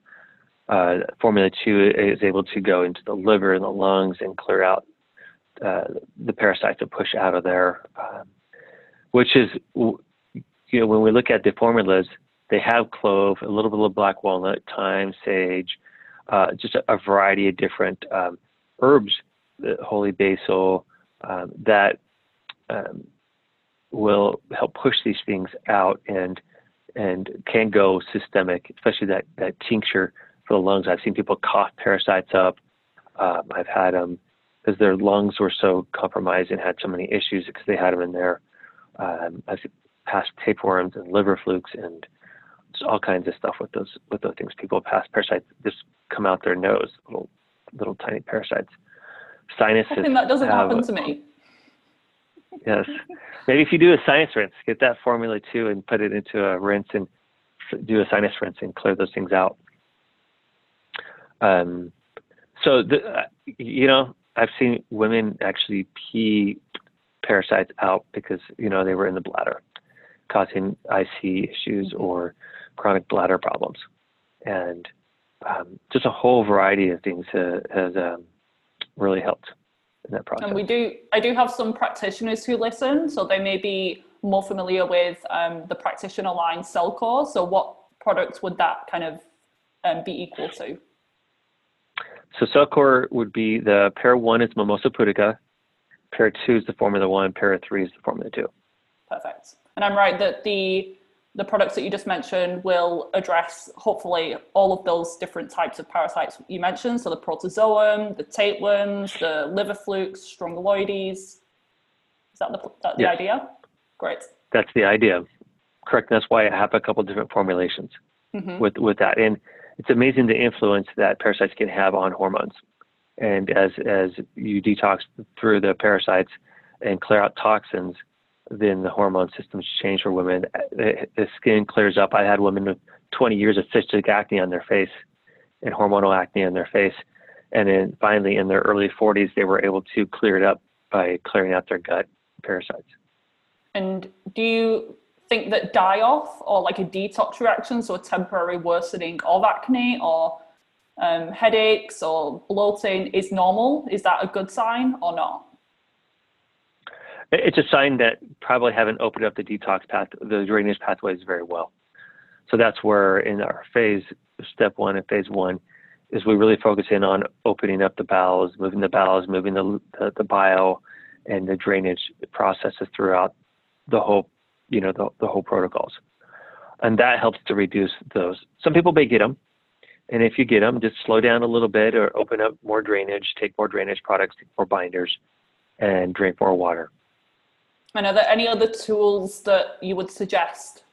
Uh, Formula 2 is able to go into the liver and the lungs and clear out uh, the parasites that push out of there, um, which is, you know, when we look at the formulas, they have clove, a little bit of black walnut, thyme, sage, uh, just a, a, variety of different um, herbs, holy basil, um, that um, will help push these things out and and can go systemic, especially that, that tincture for the lungs. I've seen people cough parasites up. Um, I've had them because their lungs were so compromised and had so many issues because they had them in there. Um, I've passed tapeworms and liver flukes and just all kinds of stuff with those with those things. People pass parasites just come out their nose, little little tiny parasites. Sinuses. Think that doesn't have, happen to me. *laughs* Yes. Maybe if you do a sinus rinse, get that formula too and put it into a rinse and do a sinus rinse and clear those things out. Um, so, the, uh, you know, I've seen women actually pee parasites out because, you know, they were in the bladder, causing IC issues mm-hmm. or chronic bladder problems. And um, just a whole variety of things uh, has um, really helped in that process. And we do, I do have some practitioners who listen, so they may be more familiar with um, the practitioner line Cellcore. So what products would that kind of um, be equal to? So Cellcore would be the pair one is Mimosa pudica, pair two is the Formula One, pair three is the Formula Two. Perfect. And I'm right that the the products that you just mentioned will address hopefully all of those different types of parasites you mentioned. So the protozoum, the tapeworms, the liver flukes, strongyloides. Is that the, that the yes. idea? Great. That's the idea. Correct. That's why I have a couple different formulations mm-hmm. with, with that. And it's amazing the influence that parasites can have on hormones. And as, as you detox through the parasites and clear out toxins, then the hormone systems change for women. The skin clears up. I had women with 20 years of cystic acne on their face and hormonal acne on their face. And then finally, in their early 40s, they were able to clear it up by clearing out their gut parasites. And do you think that die off or like a detox reaction, so a temporary worsening of acne or um, headaches or bloating, is normal? Is that a good sign or not? it's a sign that probably haven't opened up the detox path, the drainage pathways very well. So that's where in our phase, step one and phase one, is we really focus in on opening up the bowels, moving the bowels, moving the, the, the bile and the drainage processes throughout the whole, you know, the, the whole protocols. And that helps to reduce those. Some people may get them. And if you get them, just slow down a little bit or open up more drainage, take more drainage products, take more binders, and drink more water. And are there any other tools that you would suggest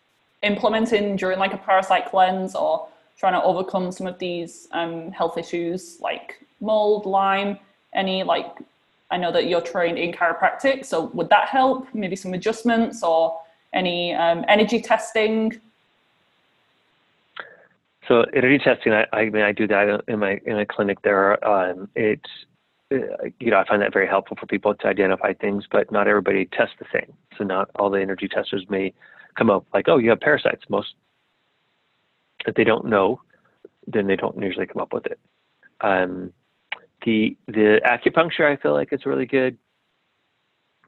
implementing during like a parasite cleanse or trying to overcome some of these um, health issues like mold, Lyme, any like, I know that you're trained in chiropractic, so would that help? Maybe some adjustments or any um, energy testing? So energy testing, I, I mean, I do that in my in my clinic. There, um, it's you know, I find that very helpful for people to identify things, but not everybody tests the same. So not all the energy testers may come up like, oh, you have parasites. Most, if they don't know, then they don't usually come up with it. Um, the the acupuncture, I feel like it's really good.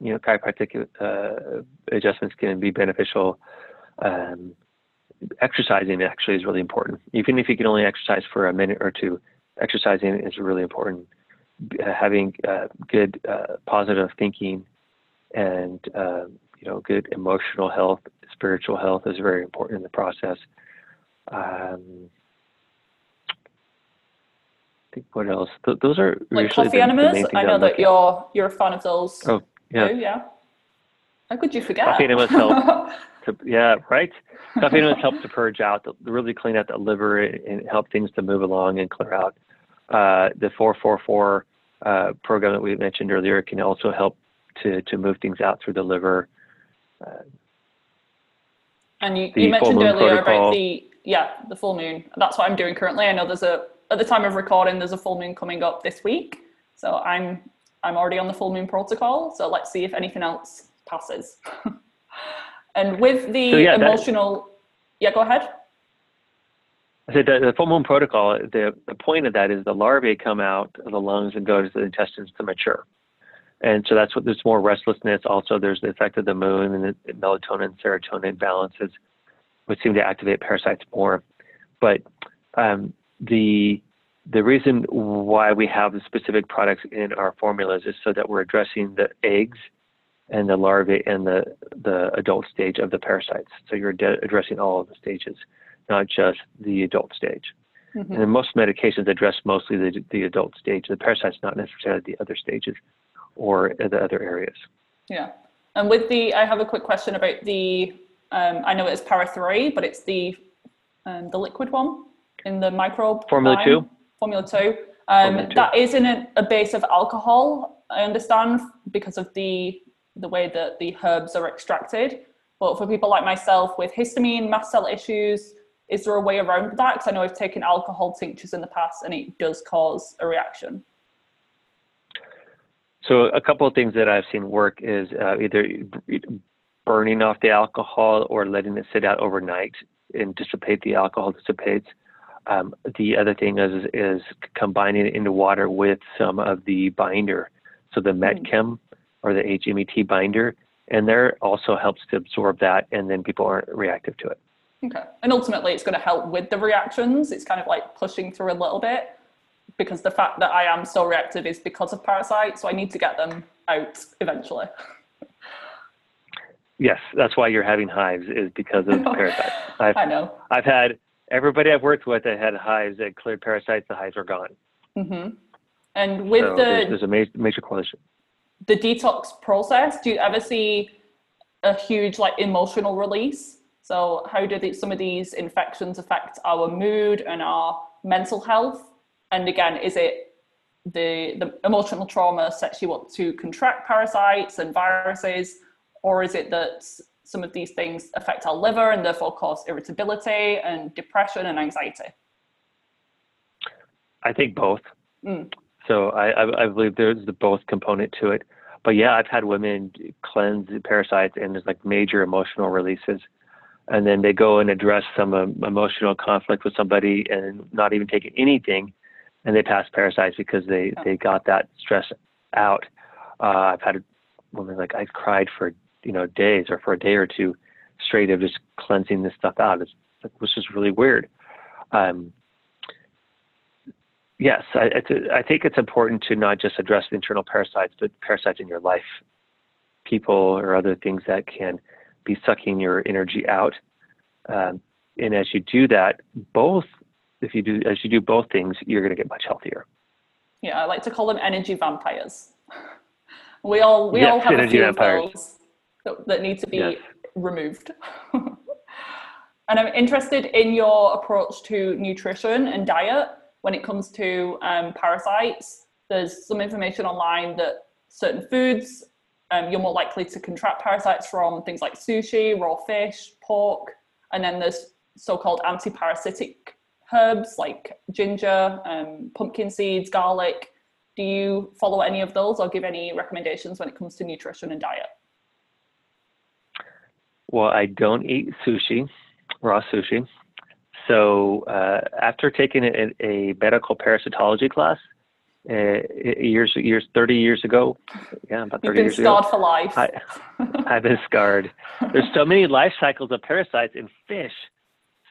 You know, chiropractic uh, adjustments can be beneficial. Um, exercising actually is really important. Even if you can only exercise for a minute or two, exercising is really important having uh, good uh, positive thinking and uh, you know good emotional health, spiritual health is very important in the process. Um, I think what else? Th- those are like coffee enemas. I know that you're you're a fan of those. Oh yeah. How could you forget? Coffee enemas help. *laughs* to yeah, right. Coffee enemas help to purge out, the, really clean out the liver and help things to move along and clear out. Uh, the 444 uh, program that we mentioned earlier can also help to to move things out through the liver. Uh, and you, you mentioned earlier protocol. about the yeah the full moon. That's what I'm doing currently. I know there's a at the time of recording there's a full moon coming up this week, so I'm I'm already on the full moon protocol. So let's see if anything else passes. *laughs* and with the so yeah, emotional, yeah, go ahead. Said the, the full moon protocol. The the point of that is the larvae come out of the lungs and go to the intestines to mature. And so that's what there's more restlessness. Also, there's the effect of the moon and the melatonin, serotonin balances, which seem to activate parasites more. But um, the the reason why we have the specific products in our formulas is so that we're addressing the eggs and the larvae and the the adult stage of the parasites. So you're addressing all of the stages, not just the adult stage. Mm-hmm. And most medications address mostly the, the adult stage. The parasites, not necessarily the other stages or the other areas. Yeah. And with the, I have a quick question about the, um, I know it's para 3, but it's the um, the liquid one in the microbe. Formula line. 2? Formula 2. Um, Formula 2. That is in a, a, base of alcohol, I understand, because of the, the way that the herbs are extracted. But for people like myself with histamine, mast cell issues, is there a way around that? Because I know I've taken alcohol tinctures in the past and it does cause a reaction. So a couple of things that I've seen work is uh, either burning off the alcohol or letting it sit out overnight and dissipate the alcohol dissipates. Um, the other thing is is combining it into water with some of the binder, so the hmm. Metchem or the HMET binder, and there also helps to absorb that, and then people aren't reactive to it. Okay, and ultimately it's going to help with the reactions. It's kind of like pushing through a little bit because the fact that I am so reactive is because of parasites. So I need to get them out eventually. Yes, that's why you're having hives is because of *laughs* parasites. I've, I know. I've had everybody I've worked with that had hives that cleared parasites. The hives are gone. Mm-hmm. And with so the there's, there's, a major, major correlation. The detox process. Do you ever see a huge like emotional release? So how do the, some of these infections affect our mood and our mental health? And again, is it the, the emotional trauma sets you up to contract parasites and viruses, or is it that some of these things affect our liver and therefore cause irritability and depression and anxiety? I think both. Mm. So I, I, believe there's the both component to it. But yeah, I've had women cleanse parasites and there's like major emotional releases. And then they go and address some um, emotional conflict with somebody and not even taking anything and they pass parasites because they they got that stress out. Uh, I've had a woman like I cried for you know days or for a day or two straight of just cleansing this stuff out. It's, it was just really weird. Um, yes, I, I think it's important to not just address the internal parasites, but parasites in your life, people or other things that can be sucking your energy out. Um, and as you do that, both if you do as you do both things, you're going to get much healthier. Yeah, I like to call them energy vampires. *laughs* we all we yes, all have a few vampires. of those that, that need to be yes. removed. *laughs* and I'm interested in your approach to nutrition and diet when it comes to um, parasites. There's some information online that certain foods um, you're more likely to contract parasites from things like sushi, raw fish, pork, and then there's so-called anti-parasitic herbs like ginger, um, pumpkin seeds, garlic. Do you follow any of those or give any recommendations when it comes to nutrition and diet? Well, I don't eat sushi, raw sushi. So uh, after taking a, a, medical parasitology class uh, years, years, 30 years ago, yeah, about 30 years ago. You've been scarred for life. I, I've been scarred. There's so many life cycles of parasites in fish.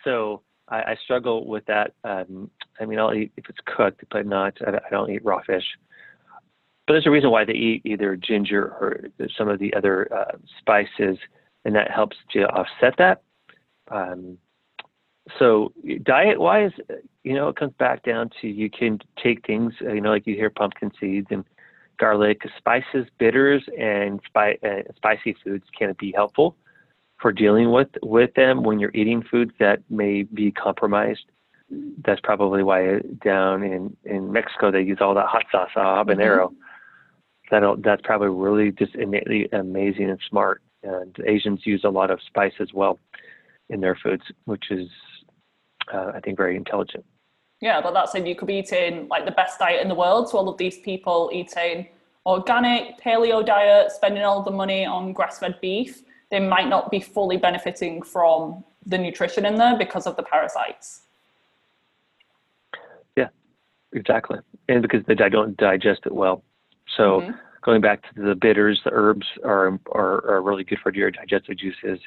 So I, I struggle with that. Um, I mean, I'll eat if it's cooked, but not. I, I don't eat raw fish. But there's a reason why they eat either ginger or some of the other uh, spices, and that helps to offset that. Um, so diet-wise, you know, it comes back down to you can take things, uh, you know, like you hear pumpkin seeds and garlic, spices, bitters, and spi- uh, spicy foods can be helpful for dealing with with them when you're eating foods that may be compromised. That's probably why down in in Mexico they use all that hot sauce, uh, habanero. Mm-hmm. That that's probably really just innately amazing and smart. And Asians use a lot of spice as well in their foods, which is uh, I think very intelligent. Yeah, but that's if you could be eating like the best diet in the world. So all of these people eating organic, paleo diet, spending all the money on grass-fed beef, they might not be fully benefiting from the nutrition in there because of the parasites. Yeah, exactly. And because they don't digest it well. So mm-hmm. Going back to the bitters, the herbs are, are, are really good for your digestive juices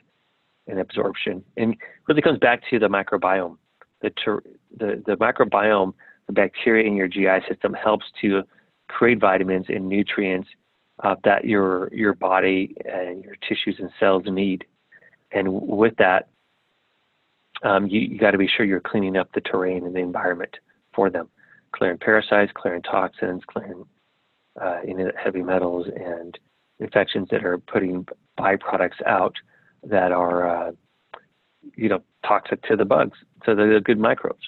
and absorption. And really comes back to the microbiome. The, ter- the, the microbiome, the bacteria in your GI system helps to create vitamins and nutrients uh, that your your body and your tissues and cells need. And with that, um, you, you got to be sure you're cleaning up the terrain and the environment for them, clearing parasites, clearing toxins, clearing uh, heavy metals and infections that are putting byproducts out that are, uh, you know, toxic to the bugs, to the good microbes.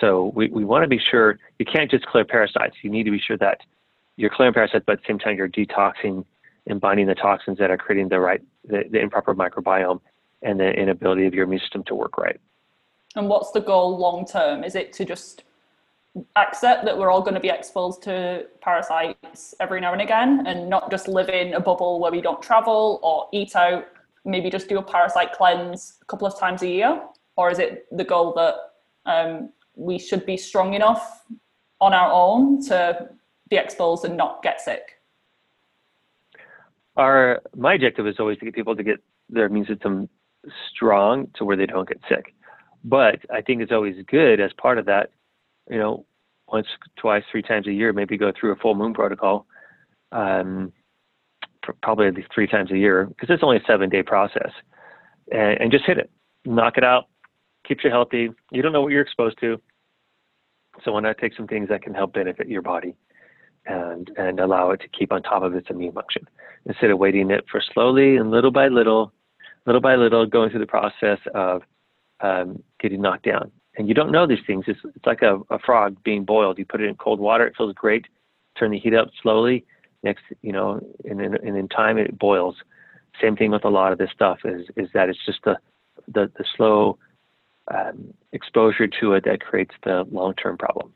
So we, we want to be sure you can't just clear parasites. You need to be sure that you're clearing parasites, but at the same time you're detoxing and binding the toxins that are creating the right, the, the improper microbiome and the inability of your immune system to work right. And what's the goal long term? Is it to just accept that we're all going to be exposed to parasites every now and again and not just live in a bubble where we don't travel or eat out, maybe just do a parasite cleanse a couple of times a year? Or is it the goal that um, we should be strong enough on our own to be exposed and not get sick? Our my objective is always to get people to get their immune system strong to where they don't get sick. But I think it's always good as part of that, you know, once, twice, three times a year, maybe go through a full moon protocol, um, probably at least three times a year, because it's only a seven day process, and, and just hit it, knock it out, keeps you healthy. You don't know what you're exposed to, so why not take some things that can help benefit your body and and allow it to keep on top of its immune function. Instead of waiting it for slowly and little by little, little by little going through the process of um, getting knocked down. And you don't know these things. It's, it's like a, a frog being boiled. You put it in cold water, it feels great. Turn the heat up slowly. Next, you know, and, then and in time it boils. Same thing with a lot of this stuff is is that it's just the the, the slow um, exposure to it that creates the long term problem.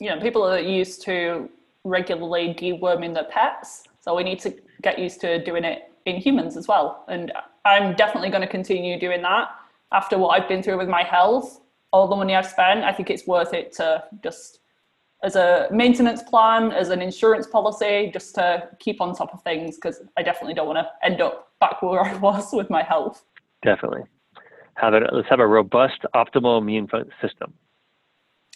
Yeah, people are used to regularly deworming their pets, so we need to get used to doing it in humans as well. And I'm definitely going to continue doing that after what I've been through with my health. All the money I've spent, I think it's worth it to just as a maintenance plan, as an insurance policy, just to keep on top of things because I definitely don't want to end up back where I was with my health. Definitely have it. Let's have a robust, optimal immune system.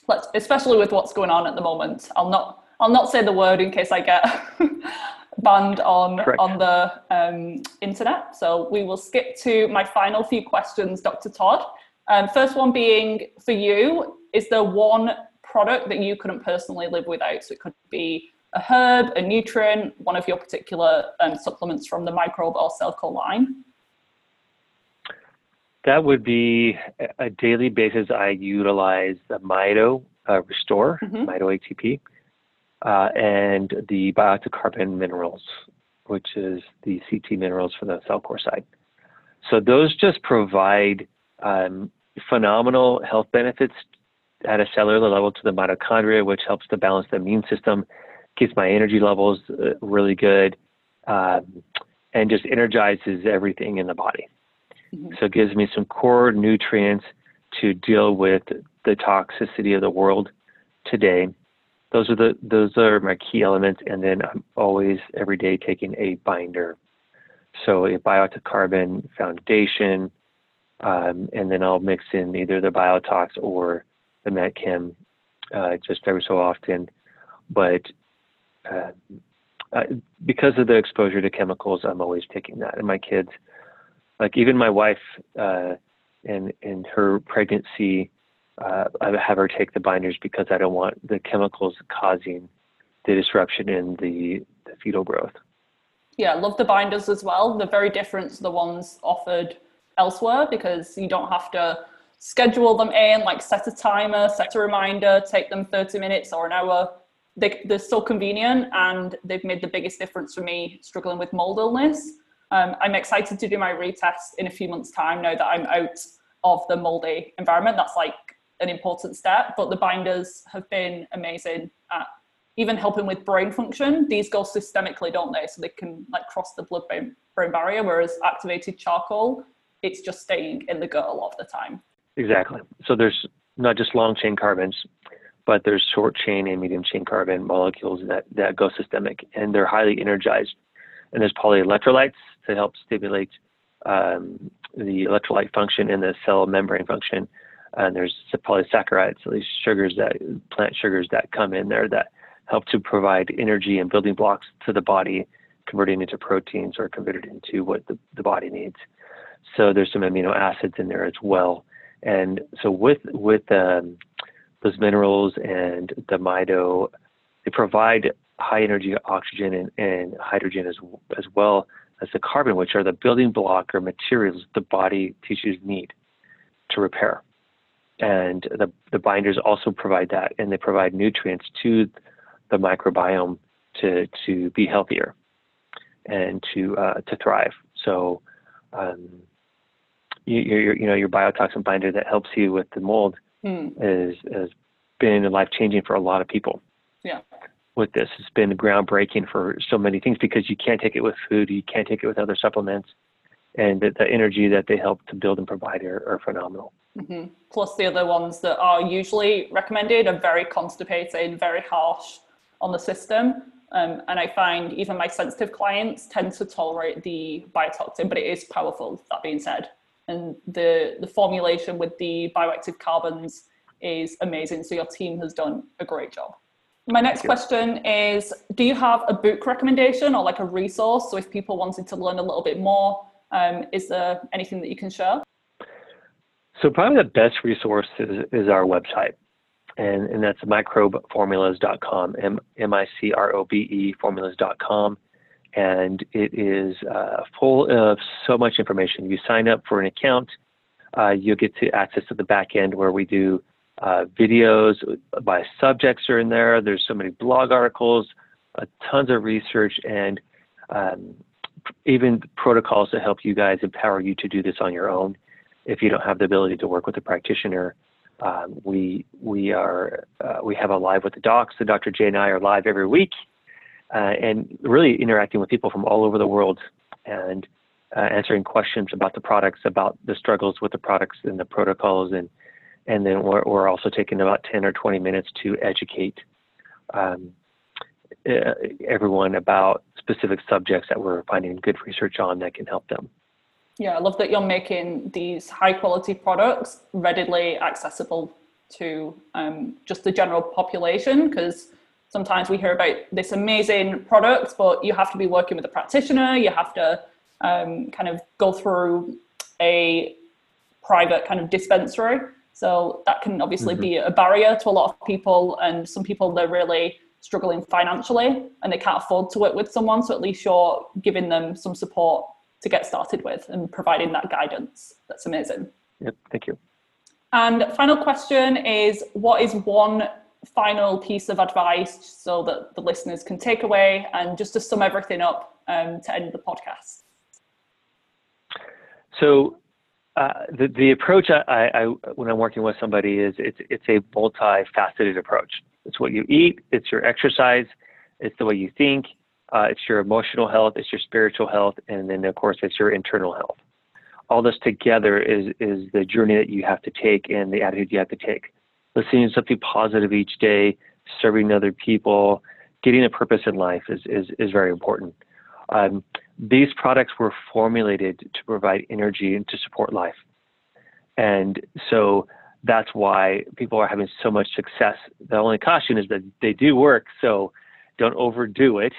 Let's, especially with what's going on at the moment. I'll not. I'll not say the word in case I get *laughs* banned on Correct. on the um, internet. So we will skip to my final few questions, Dr. Todd. Um, first one being for you: Is there one product that you couldn't personally live without? So it could be a herb, a nutrient, one of your particular um, supplements from the microbe or Cellcore line. That would be a daily basis. I utilize the Mito uh, Restore, mm-hmm. Mito ATP, uh, and the Biotic Carbon minerals, which is the CT minerals for the Cellcore side. So those just provide um, phenomenal health benefits at a cellular level to the mitochondria, which helps to balance the immune system, keeps my energy levels uh, really good, um, and just energizes everything in the body. Mm-hmm. So it gives me some core nutrients to deal with the toxicity of the world today. Those are the those are my key elements, and then I'm always every day taking a binder. So a biotocarbon foundation, um, and then I'll mix in either the biotox or the metchem uh, just every so often. But uh, uh, because of the exposure to chemicals, I'm always taking that. And my kids, like even my wife uh, in in her pregnancy, uh, I have her take the binders because I don't want the chemicals causing the disruption in the, the fetal growth. Yeah, love the binders as well. They're very different to the ones offered elsewhere because you don't have to schedule them in, like set a timer, set a reminder, take them 30 minutes or an hour. They, are so convenient and they've made the biggest difference for me struggling with mold illness. Um, I'm excited to do my retest in a few months' time now that I'm out of the moldy environment. That's like an important step, but the binders have been amazing at even helping with brain function. These go systemically, don't they? So they can like cross the blood brain barrier, whereas activated charcoal, it's just staying in the gut a lot of the time. Exactly. So there's not just long chain carbons, but there's short chain and medium chain carbon molecules that, that go systemic and they're highly energized. And there's polyelectrolytes to help stimulate um, the electrolyte function and the cell membrane function. And there's polysaccharides, so these sugars that plant sugars that come in there that help to provide energy and building blocks to the body, converting into proteins or converted into what the, the body needs. So there's some amino acids in there as well. And so with with um, those minerals and the Mido, they provide high energy oxygen and, and hydrogen as as well as the carbon, which are the building block or materials the body tissues need to repair. And the, the binders also provide that, and they provide nutrients to the microbiome to, to be healthier and to, uh, to thrive. So, um, you, your, you know, your biotoxin binder that helps you with the mold mm. is, has been life changing for a lot of people. Yeah with this. It's been groundbreaking for so many things because you can't take it with food, you can't take it with other supplements, and the, the energy that they help to build and provide are, are phenomenal. Mm-hmm. Plus, the other ones that are usually recommended are very constipating, very harsh on the system. Um, and I find even my sensitive clients tend to tolerate the biotoxin, but it is powerful, that being said. And the, the formulation with the bioactive carbons is amazing. So your team has done a great job. My next question is Do you have a book recommendation or like a resource? So, if people wanted to learn a little bit more, um, is there anything that you can share? So, probably the best resource is, is our website, and, and that's microbeformulas.com, M I C R O B E formulas.com. And it is uh, full of so much information. You sign up for an account, uh, you'll get to access to the back end where we do uh, videos by subjects are in there. There's so many blog articles, uh, tons of research, and um, even protocols to help you guys empower you to do this on your own. If you don't have the ability to work with a practitioner, um, we we are uh, we have a live with the docs. The Dr. Jay and I are live every week, uh, and really interacting with people from all over the world and uh, answering questions about the products, about the struggles with the products and the protocols and and then we're, we're also taking about 10 or 20 minutes to educate um, everyone about specific subjects that we're finding good research on that can help them. Yeah, I love that you're making these high quality products readily accessible to um, just the general population because sometimes we hear about this amazing product, but you have to be working with a practitioner, you have to um, kind of go through a private kind of dispensary. So that can obviously mm-hmm. be a barrier to a lot of people. And some people, they're really struggling financially and they can't afford to work with someone. So at least you're giving them some support to get started with and providing that guidance. That's amazing. Yep, thank you. And final question is what is one final piece of advice so that the listeners can take away and just to sum everything up um, to end the podcast? So uh, the, the approach I, I, when I'm working with somebody is it's, it's a multifaceted approach. It's what you eat, it's your exercise, it's the way you think, uh, it's your emotional health, it's your spiritual health, and then of course it's your internal health. All this together is is the journey that you have to take and the attitude you have to take. Listening to something positive each day, serving other people, getting a purpose in life is is, is very important. Um, these products were formulated to provide energy and to support life. And so that's why people are having so much success. The only caution is that they do work, so don't overdo it.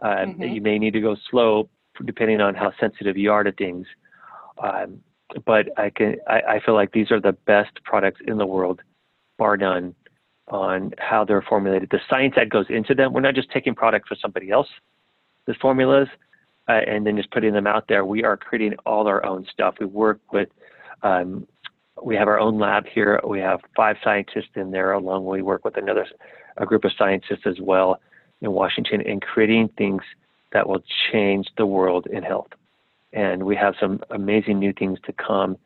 Uh, mm-hmm. You may need to go slow depending on how sensitive you are to things. Um, but I can I, I, feel like these are the best products in the world, bar none, on how they're formulated. The science that goes into them. We're not just taking products for somebody else. The formulas uh, and then just putting them out there. We are creating all our own stuff. We work with, um, we have our own lab here. We have five scientists in there, along we work with another a group of scientists as well in Washington, in creating things that will change the world in health. And we have some amazing new things to come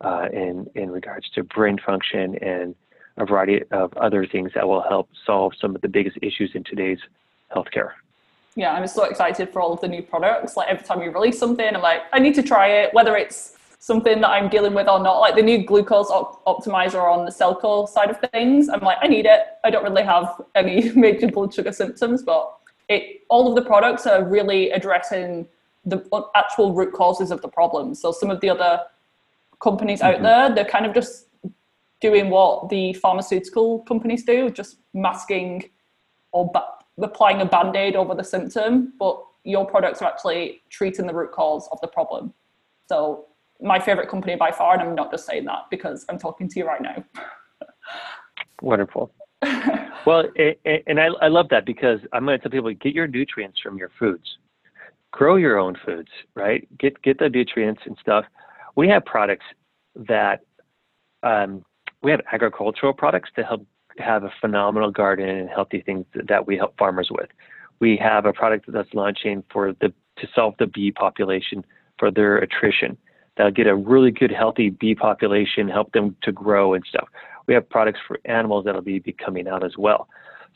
uh, in in regards to brain function and a variety of other things that will help solve some of the biggest issues in today's healthcare. Yeah, I'm so excited for all of the new products. Like every time you release something, I'm like, I need to try it, whether it's something that I'm dealing with or not. Like the new glucose op- optimizer on the Cellcore side of things, I'm like, I need it. I don't really have any *laughs* major blood sugar symptoms, but it all of the products are really addressing the actual root causes of the problem. So some of the other companies mm-hmm. out there, they're kind of just doing what the pharmaceutical companies do, just masking or ba- applying a band aid over the symptom. But your products are actually treating the root cause of the problem. So my favorite company by far, and I'm not just saying that because I'm talking to you right now. *laughs* Wonderful. *laughs* well, and I, I love that because I'm going to tell people get your nutrients from your foods, grow your own foods, right? Get get the nutrients and stuff. We have products that um, we have agricultural products to help have a phenomenal garden and healthy things that we help farmers with. We have a product that's launching for the to solve the bee population for their attrition. That'll get a really good healthy bee population, help them to grow and stuff. We have products for animals that'll be, be coming out as well.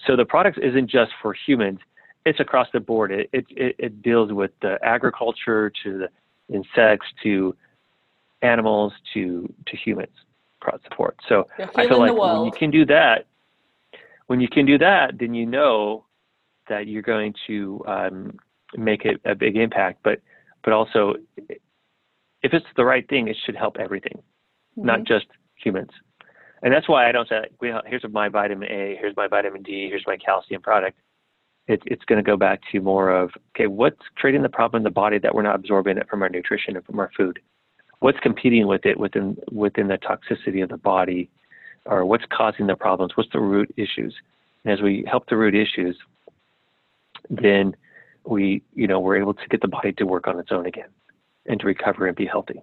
So the products isn't just for humans; it's across the board. It it, it deals with the agriculture to the insects to animals to to humans across support. So I feel like when you can do that, when you can do that, then you know that you're going to um, make it a big impact. But but also, if it's the right thing, it should help everything, mm-hmm. not just humans. And that's why I don't say, well, here's my vitamin A, here's my vitamin D, here's my calcium product. It, it's going to go back to more of, okay, what's creating the problem in the body that we're not absorbing it from our nutrition and from our food? What's competing with it within within the toxicity of the body, or what's causing the problems? What's the root issues? And as we help the root issues, then we you know we're able to get the body to work on its own again and to recover and be healthy.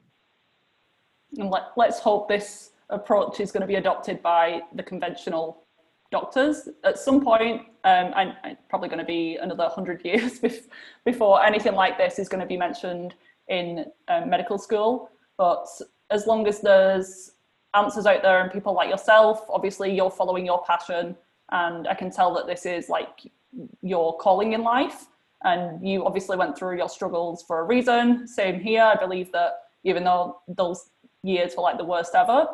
And let, let's hope this approach is going to be adopted by the conventional doctors at some point um, and, probably going to be another 100 *laughs* years before anything like this is going to be mentioned in um, medical school but as long as there's answers out there and people like yourself, obviously you're following your passion, and I can tell that this is like your calling in life. And you obviously went through your struggles for a reason. Same here. I believe that even though those years were like the worst ever,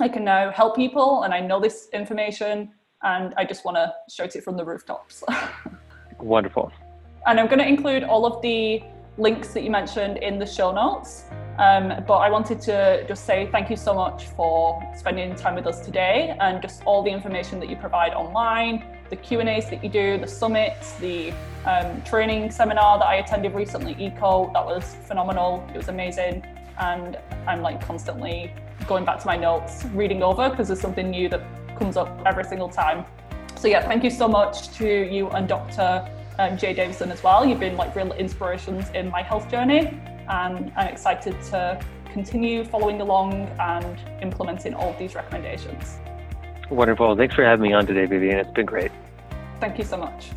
I can now help people and I know this information and I just want to shout it from the rooftops. *laughs* Wonderful. And I'm going to include all of the links that you mentioned in the show notes. Um, but I wanted to just say thank you so much for spending time with us today and just all the information that you provide online, the Q and A's that you do, the summits, the um, training seminar that I attended recently, Eco. That was phenomenal. It was amazing, and I'm like constantly going back to my notes, reading over because there's something new that comes up every single time. So yeah, thank you so much to you and Dr. Um, Jay Davison as well. You've been like real inspirations in my health journey and I'm excited to continue following along and implementing all of these recommendations. Wonderful. Thanks for having me on today, Vivian. It's been great. Thank you so much.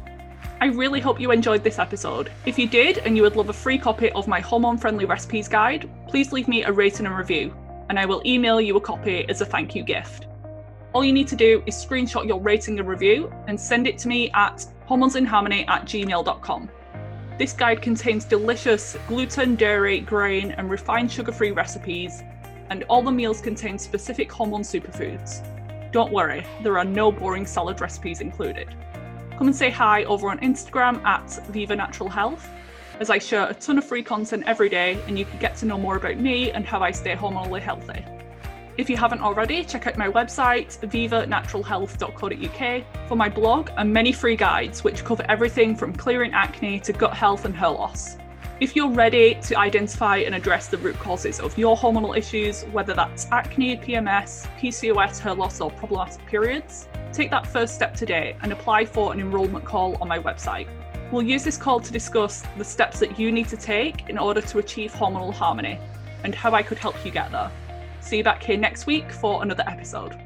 I really hope you enjoyed this episode. If you did and you would love a free copy of my hormone friendly recipes guide, please leave me a rating and review, and I will email you a copy as a thank you gift. All you need to do is screenshot your rating and review and send it to me at hormonesinharmony at gmail.com. This guide contains delicious gluten, dairy, grain, and refined sugar free recipes, and all the meals contain specific hormone superfoods. Don't worry, there are no boring salad recipes included. Come and say hi over on Instagram at Viva Natural Health, as I share a ton of free content every day, and you can get to know more about me and how I stay hormonally healthy. If you haven't already, check out my website, vivanaturalhealth.co.uk, for my blog and many free guides which cover everything from clearing acne to gut health and hair loss. If you're ready to identify and address the root causes of your hormonal issues, whether that's acne, PMS, PCOS, hair loss, or problematic periods, take that first step today and apply for an enrolment call on my website. We'll use this call to discuss the steps that you need to take in order to achieve hormonal harmony and how I could help you get there. See you back here next week for another episode.